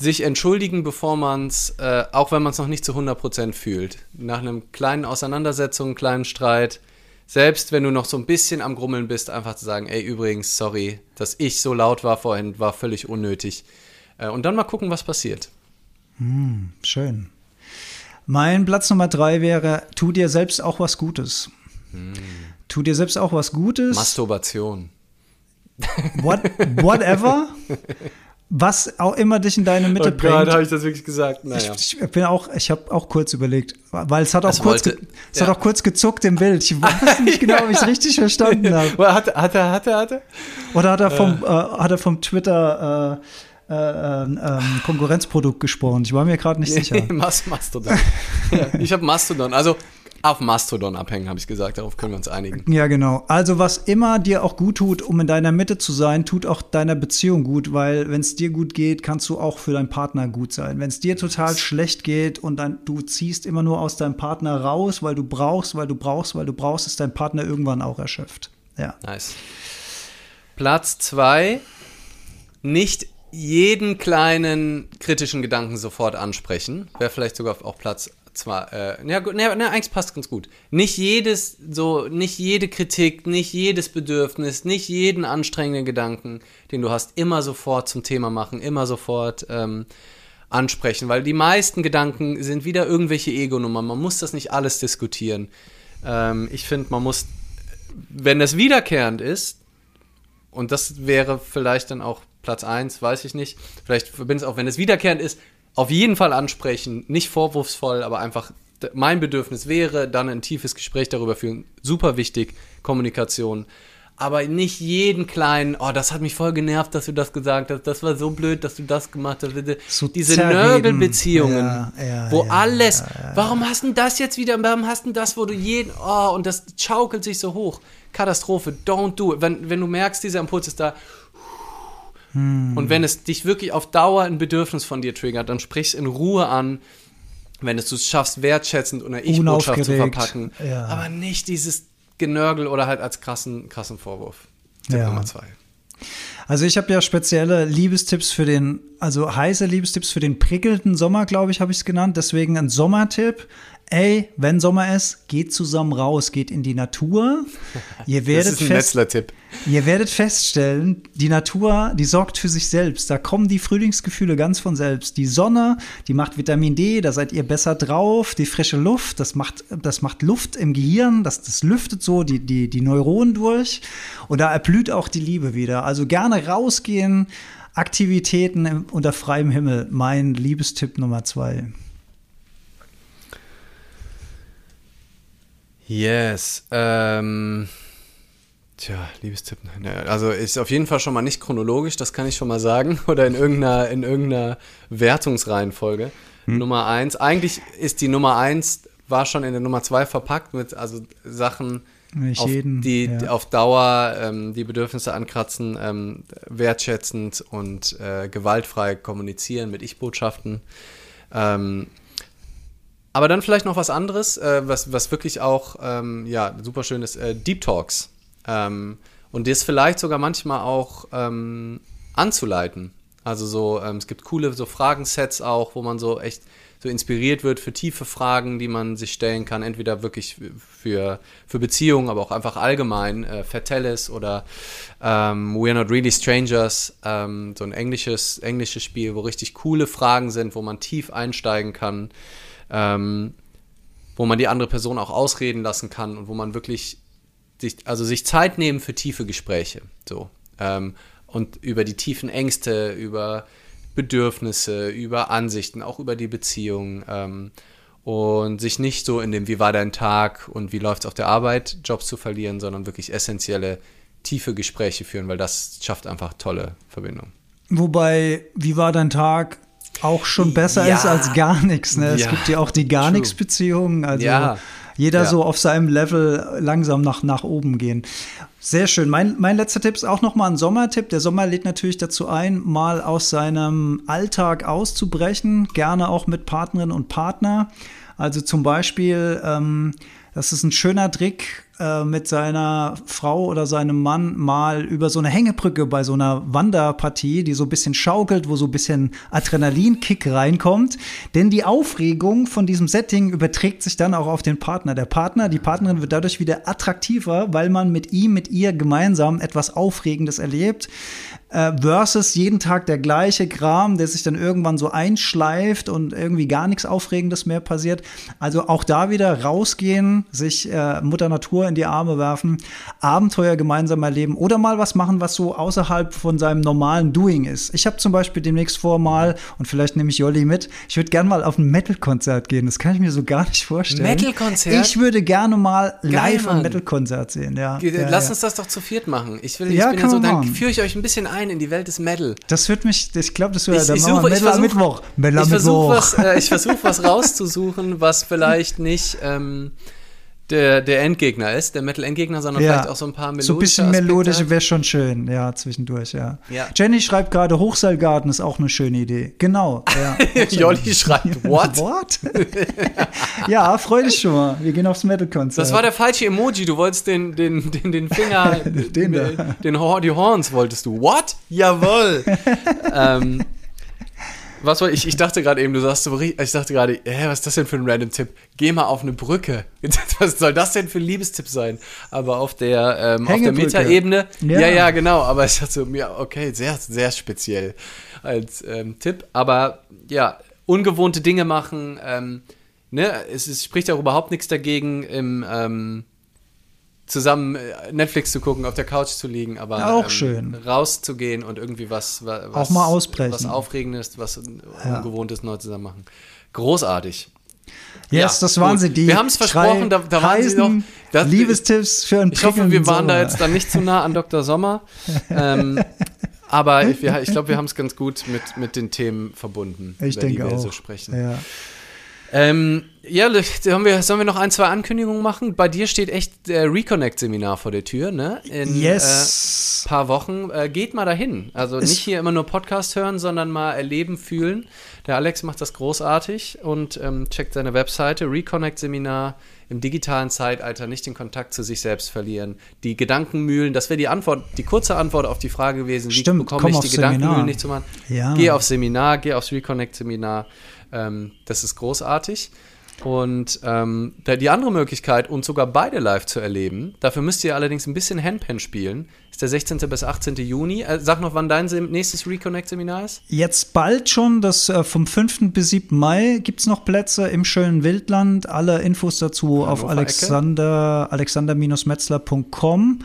sich entschuldigen, bevor man es, äh, auch wenn man es noch nicht zu 100% fühlt. Nach einem kleinen Auseinandersetzung, kleinen Streit, selbst wenn du noch so ein bisschen am Grummeln bist, einfach zu sagen, ey, übrigens, sorry, dass ich so laut war vorhin, war völlig unnötig. Äh, und dann mal gucken, was passiert. Hm, schön. Mein Platz Nummer drei wäre, tu dir selbst auch was Gutes. Hm. Tu dir selbst auch was Gutes. Masturbation. What, whatever. Was auch immer dich in deine Mitte oh bringt. Gott, habe ich das wirklich gesagt? Naja. Ich, ich bin auch, ich habe auch kurz überlegt, weil es hat auch, kurz, wollte, es ja. hat auch kurz gezuckt im Bild. Ich weiß nicht genau, ob ich es richtig verstanden habe. Hat, hat er, hat er, hat er? Oder hat er vom, äh. Äh, hat er vom Twitter äh, äh, ähm, ähm Konkurrenzprodukt gesprochen? Ich war mir gerade nicht sicher. Mastodon. ja, ich habe Mastodon. Also auf Mastodon abhängen, habe ich gesagt. Darauf können wir uns einigen. Ja, genau. Also was immer dir auch gut tut, um in deiner Mitte zu sein, tut auch deiner Beziehung gut, weil wenn es dir gut geht, kannst du auch für deinen Partner gut sein. Wenn es dir total schlecht geht und dann, du ziehst immer nur aus deinem Partner raus, weil du brauchst, weil du brauchst, weil du brauchst, ist dein Partner irgendwann auch erschöpft. Ja. Nice. Platz zwei, nicht jeden kleinen kritischen Gedanken sofort ansprechen. Wäre vielleicht sogar auch Platz zwar, äh, ja, ne, ne, eigentlich passt ganz gut. Nicht jedes, so, nicht jede Kritik, nicht jedes Bedürfnis, nicht jeden anstrengenden Gedanken, den du hast, immer sofort zum Thema machen, immer sofort ähm, ansprechen, weil die meisten Gedanken sind wieder irgendwelche Ego-Nummern. Man muss das nicht alles diskutieren. Ähm, ich finde, man muss, wenn das wiederkehrend ist, und das wäre vielleicht dann auch Platz 1, weiß ich nicht, vielleicht verbindet es auch, wenn es wiederkehrend ist, auf jeden Fall ansprechen, nicht vorwurfsvoll, aber einfach mein Bedürfnis wäre, dann ein tiefes Gespräch darüber führen. Super wichtig, Kommunikation. Aber nicht jeden kleinen, oh, das hat mich voll genervt, dass du das gesagt hast, das war so blöd, dass du das gemacht hast. So Diese Nörgelbeziehungen, ja, ja, wo ja, alles, warum hast du das jetzt wieder, warum hast du das, wo du jeden, oh, und das schaukelt sich so hoch. Katastrophe, don't do it. Wenn, wenn du merkst, dieser Impuls ist da, hm. Und wenn es dich wirklich auf Dauer ein Bedürfnis von dir triggert, dann sprich es in Ruhe an, wenn es du es schaffst, wertschätzend oder Ich-Botschaft zu verpacken. Ja. Aber nicht dieses Genörgel oder halt als krassen, krassen Vorwurf. Tipp ja. Nummer zwei. Also ich habe ja spezielle Liebestipps für den, also heiße Liebestipps für den prickelnden Sommer, glaube ich, habe ich es genannt. Deswegen ein Sommertipp ey, wenn Sommer ist, geht zusammen raus, geht in die Natur. Ihr werdet, das ist ein fest, ihr werdet feststellen, die Natur, die sorgt für sich selbst. Da kommen die Frühlingsgefühle ganz von selbst. Die Sonne, die macht Vitamin D, da seid ihr besser drauf. Die frische Luft, das macht, das macht Luft im Gehirn, das, das lüftet so die, die, die Neuronen durch. Und da erblüht auch die Liebe wieder. Also gerne rausgehen, Aktivitäten unter freiem Himmel. Mein Liebestipp Nummer zwei. Yes. Ähm, tja, Liebestipp. Also ist auf jeden Fall schon mal nicht chronologisch, das kann ich schon mal sagen. Oder in irgendeiner, in irgendeiner Wertungsreihenfolge. Hm. Nummer eins. Eigentlich ist die Nummer eins, war schon in der Nummer zwei verpackt mit also Sachen, auf, jeden, die, ja. auf Dauer ähm, die Bedürfnisse ankratzen, ähm, wertschätzend und äh, gewaltfrei kommunizieren mit Ich-Botschaften. Ähm, aber dann vielleicht noch was anderes, äh, was, was wirklich auch ähm, ja, super schön ist, äh, Deep Talks. Ähm, und das vielleicht sogar manchmal auch ähm, anzuleiten. Also so, ähm, es gibt coole so Fragensets auch, wo man so echt so inspiriert wird für tiefe Fragen, die man sich stellen kann, entweder wirklich für, für Beziehungen, aber auch einfach allgemein, äh, Fatellis oder ähm, We're Not Really Strangers, ähm, so ein englisches, englisches Spiel, wo richtig coole Fragen sind, wo man tief einsteigen kann ähm, wo man die andere Person auch ausreden lassen kann und wo man wirklich sich, also sich Zeit nehmen für tiefe Gespräche. So. Ähm, und über die tiefen Ängste, über Bedürfnisse, über Ansichten, auch über die Beziehung. Ähm, und sich nicht so in dem, wie war dein Tag und wie läuft es auf der Arbeit, Jobs zu verlieren, sondern wirklich essentielle, tiefe Gespräche führen, weil das schafft einfach tolle Verbindungen. Wobei, wie war dein Tag? Auch schon besser ja. ist als gar nichts. Ne? Es ja. gibt ja auch die gar nichts Beziehungen. Also ja. jeder so auf seinem Level langsam nach, nach oben gehen. Sehr schön. Mein, mein letzter Tipp ist auch noch mal ein Sommertipp. Der Sommer lädt natürlich dazu ein, mal aus seinem Alltag auszubrechen, gerne auch mit Partnerin und Partner. Also zum Beispiel, ähm, das ist ein schöner Trick, äh, mit seiner Frau oder seinem Mann mal über so eine Hängebrücke bei so einer Wanderpartie, die so ein bisschen schaukelt, wo so ein bisschen Adrenalinkick reinkommt. Denn die Aufregung von diesem Setting überträgt sich dann auch auf den Partner. Der Partner, die Partnerin wird dadurch wieder attraktiver, weil man mit ihm, mit ihr gemeinsam etwas Aufregendes erlebt äh, versus jeden Tag der gleiche Kram, der sich dann irgendwann so einschleift und irgendwie gar nichts Aufregendes mehr passiert. Also auch da wieder rausgehen, sich äh, Mutter Natur in die Arme werfen, Abenteuer gemeinsam erleben oder mal was machen, was so außerhalb von seinem normalen Doing ist. Ich habe zum Beispiel demnächst vor mal, und vielleicht nehme ich Jolli mit, ich würde gerne mal auf ein Metal-Konzert gehen. Das kann ich mir so gar nicht vorstellen. Metal-Konzert? Ich würde gerne mal Geil, live ein Metal-Konzert sehen, ja. Lass ja, uns das doch zu viert machen. Ich will, ich ja, bin ja so, dann führe ich euch ein bisschen ein in die Welt des Metal. Das wird mich, ich glaube, das wird, dann ich suche, Metal am Mittwoch. Metal ich versuche was, äh, versuch, was rauszusuchen, was vielleicht nicht, ähm, der, der Endgegner ist, der Metal-Endgegner, sondern ja. vielleicht auch so ein paar melodische So ein bisschen melodisch wäre schon schön, ja, zwischendurch, ja. ja. Jenny schreibt gerade, Hochseilgarten ist auch eine schöne Idee. Genau. Ja, Jolli schreibt, what? what? ja, freu dich schon mal. Wir gehen aufs Metal-Konzert. Das war der falsche Emoji. Du wolltest den, den, den, den Finger, den, da. den, die Horns wolltest du. What? Jawoll. ähm, was war ich? Ich dachte gerade eben, du sagst so, ich dachte gerade, hä, was ist das denn für ein random Tipp? Geh mal auf eine Brücke. Was soll das denn für ein Liebestipp sein? Aber auf der, ähm, auf der Metaebene, ja. ja, ja, genau. Aber ich dachte so, ja, okay, sehr, sehr speziell als ähm, Tipp. Aber ja, ungewohnte Dinge machen. Ähm, ne, es, es spricht auch überhaupt nichts dagegen im ähm, zusammen äh, Netflix zu gucken, auf der Couch zu liegen, aber auch ähm, schön. rauszugehen und irgendwie was, was, auch mal ausbrechen. was Aufregendes, was Ungewohntes neu zusammen machen. Großartig. Yes, ja, das waren gut. sie. Die wir haben es versprochen, da, da waren sie noch. Das, Liebestipps für einen Ich hoffe, wir waren Sommer. da jetzt dann nicht zu nah an Dr. Sommer. ähm, aber ich, ich glaube, wir haben es ganz gut mit, mit den Themen verbunden, ich über denke die wir auch. so sprechen. Ja. Ähm, ja, sollen wir, sollen wir noch ein, zwei Ankündigungen machen? Bei dir steht echt der Reconnect-Seminar vor der Tür, ne? In yes. äh, paar Wochen. Äh, geht mal dahin. Also nicht hier immer nur Podcast hören, sondern mal erleben, fühlen. Der Alex macht das großartig und ähm, checkt seine Webseite. Reconnect-Seminar im digitalen Zeitalter nicht den Kontakt zu sich selbst verlieren. Die Gedankenmühlen, das wäre die Antwort, die kurze Antwort auf die Frage gewesen, Stimmt, wie bekomme ich die Seminar. Gedankenmühlen nicht zu machen? Ja. Geh aufs Seminar, geh aufs Reconnect-Seminar. Ähm, das ist großartig. Und ähm, die andere Möglichkeit, uns sogar beide live zu erleben, dafür müsst ihr allerdings ein bisschen Handpan spielen, ist der 16. bis 18. Juni. Äh, sag noch, wann dein nächstes Reconnect-Seminar ist? Jetzt bald schon, das äh, vom 5. bis 7. Mai gibt es noch Plätze im schönen Wildland. Alle Infos dazu Hannover auf alexander, alexander-metzler.com.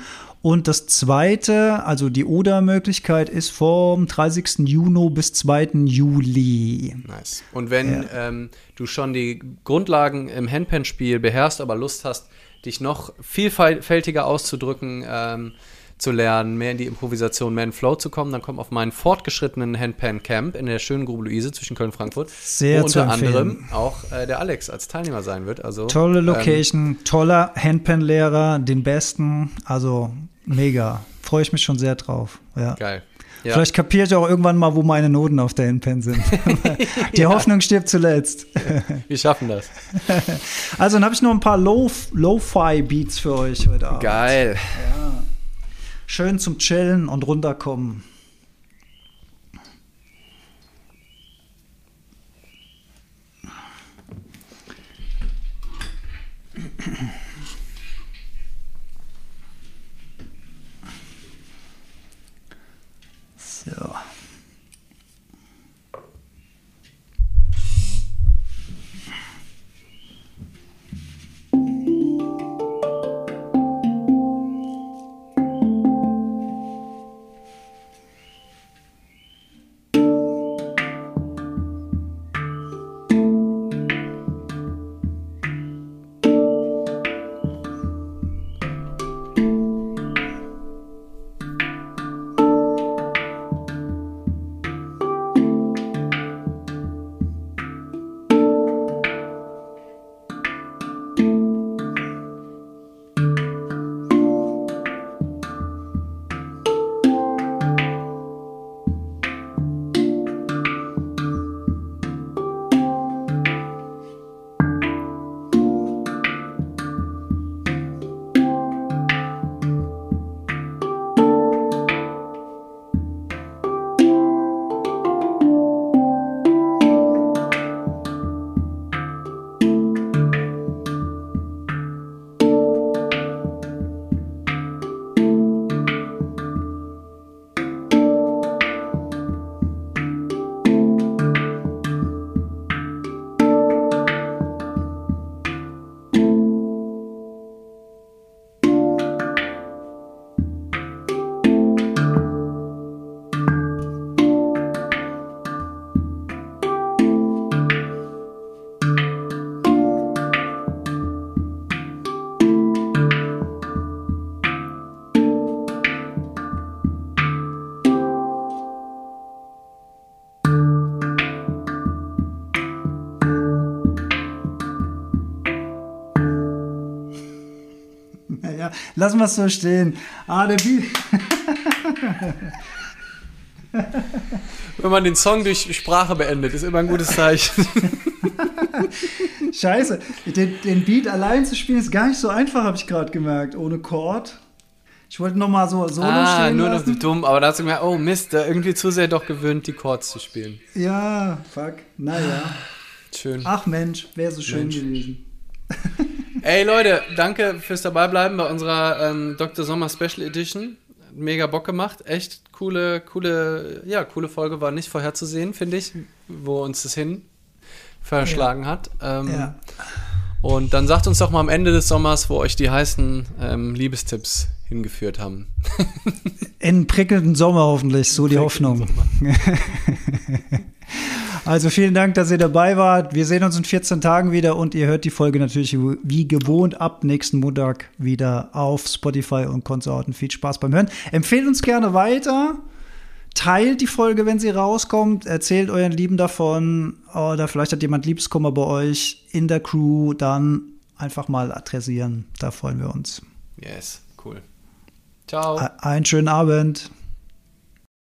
Und das zweite, also die Oder-Möglichkeit, ist vom 30. Juni bis 2. Juli. Nice. Und wenn ja. ähm, du schon die Grundlagen im Handpan-Spiel beherrschst, aber Lust hast, dich noch vielfältiger auszudrücken, ähm, zu lernen, mehr in die Improvisation, mehr in Flow zu kommen, dann komm auf meinen fortgeschrittenen Handpan Camp in der schönen Grube Luise zwischen Köln und Frankfurt. Sehr wo unter anderem auch äh, der Alex als Teilnehmer sein wird. Also, Tolle ähm, Location, ähm, toller Handpan-Lehrer, den besten. Also mega. Freue ich mich schon sehr drauf. Ja. Geil. Ja. Vielleicht kapiere ich auch irgendwann mal, wo meine Noten auf der Handpan sind. Die ja. Hoffnung stirbt zuletzt. Wir schaffen das. Also, dann habe ich noch ein paar Lo-Fi-Beats für euch heute Abend. Geil. Ja. Schön zum Chillen und runterkommen. So. Lassen wir es so stehen. Ah, der Beat. Wenn man den Song durch Sprache beendet, ist immer ein gutes Zeichen. Scheiße, den, den, Beat allein zu spielen ist gar nicht so einfach, habe ich gerade gemerkt, ohne Chord. Ich wollte noch mal so Solo ah, stehen nur lassen. noch dumm, aber da hast du gemerkt, oh Mist, da irgendwie zu sehr doch gewöhnt, die Chords zu spielen. Ja, fuck, naja. Schön. Ach Mensch, wäre so schön Mensch. gewesen. Ey Leute, danke fürs Dabeibleiben bei unserer ähm, Dr. Sommer Special Edition. Mega Bock gemacht. Echt coole, coole, ja, coole Folge war nicht vorherzusehen, finde ich, wo uns das hin verschlagen hat. Ähm, Ja. Und dann sagt uns doch mal am Ende des Sommers, wo euch die heißen ähm, Liebestipps hingeführt haben. In einen prickelnden Sommer hoffentlich, so die Hoffnung. Also vielen Dank, dass ihr dabei wart. Wir sehen uns in 14 Tagen wieder und ihr hört die Folge natürlich wie gewohnt ab nächsten Montag wieder auf Spotify und Konsorten. Viel Spaß beim Hören. Empfehlt uns gerne weiter. Teilt die Folge, wenn sie rauskommt. Erzählt euren Lieben davon. Oder vielleicht hat jemand Liebeskummer bei euch in der Crew. Dann einfach mal adressieren. Da freuen wir uns. Yes, cool. Ciao. Einen schönen Abend.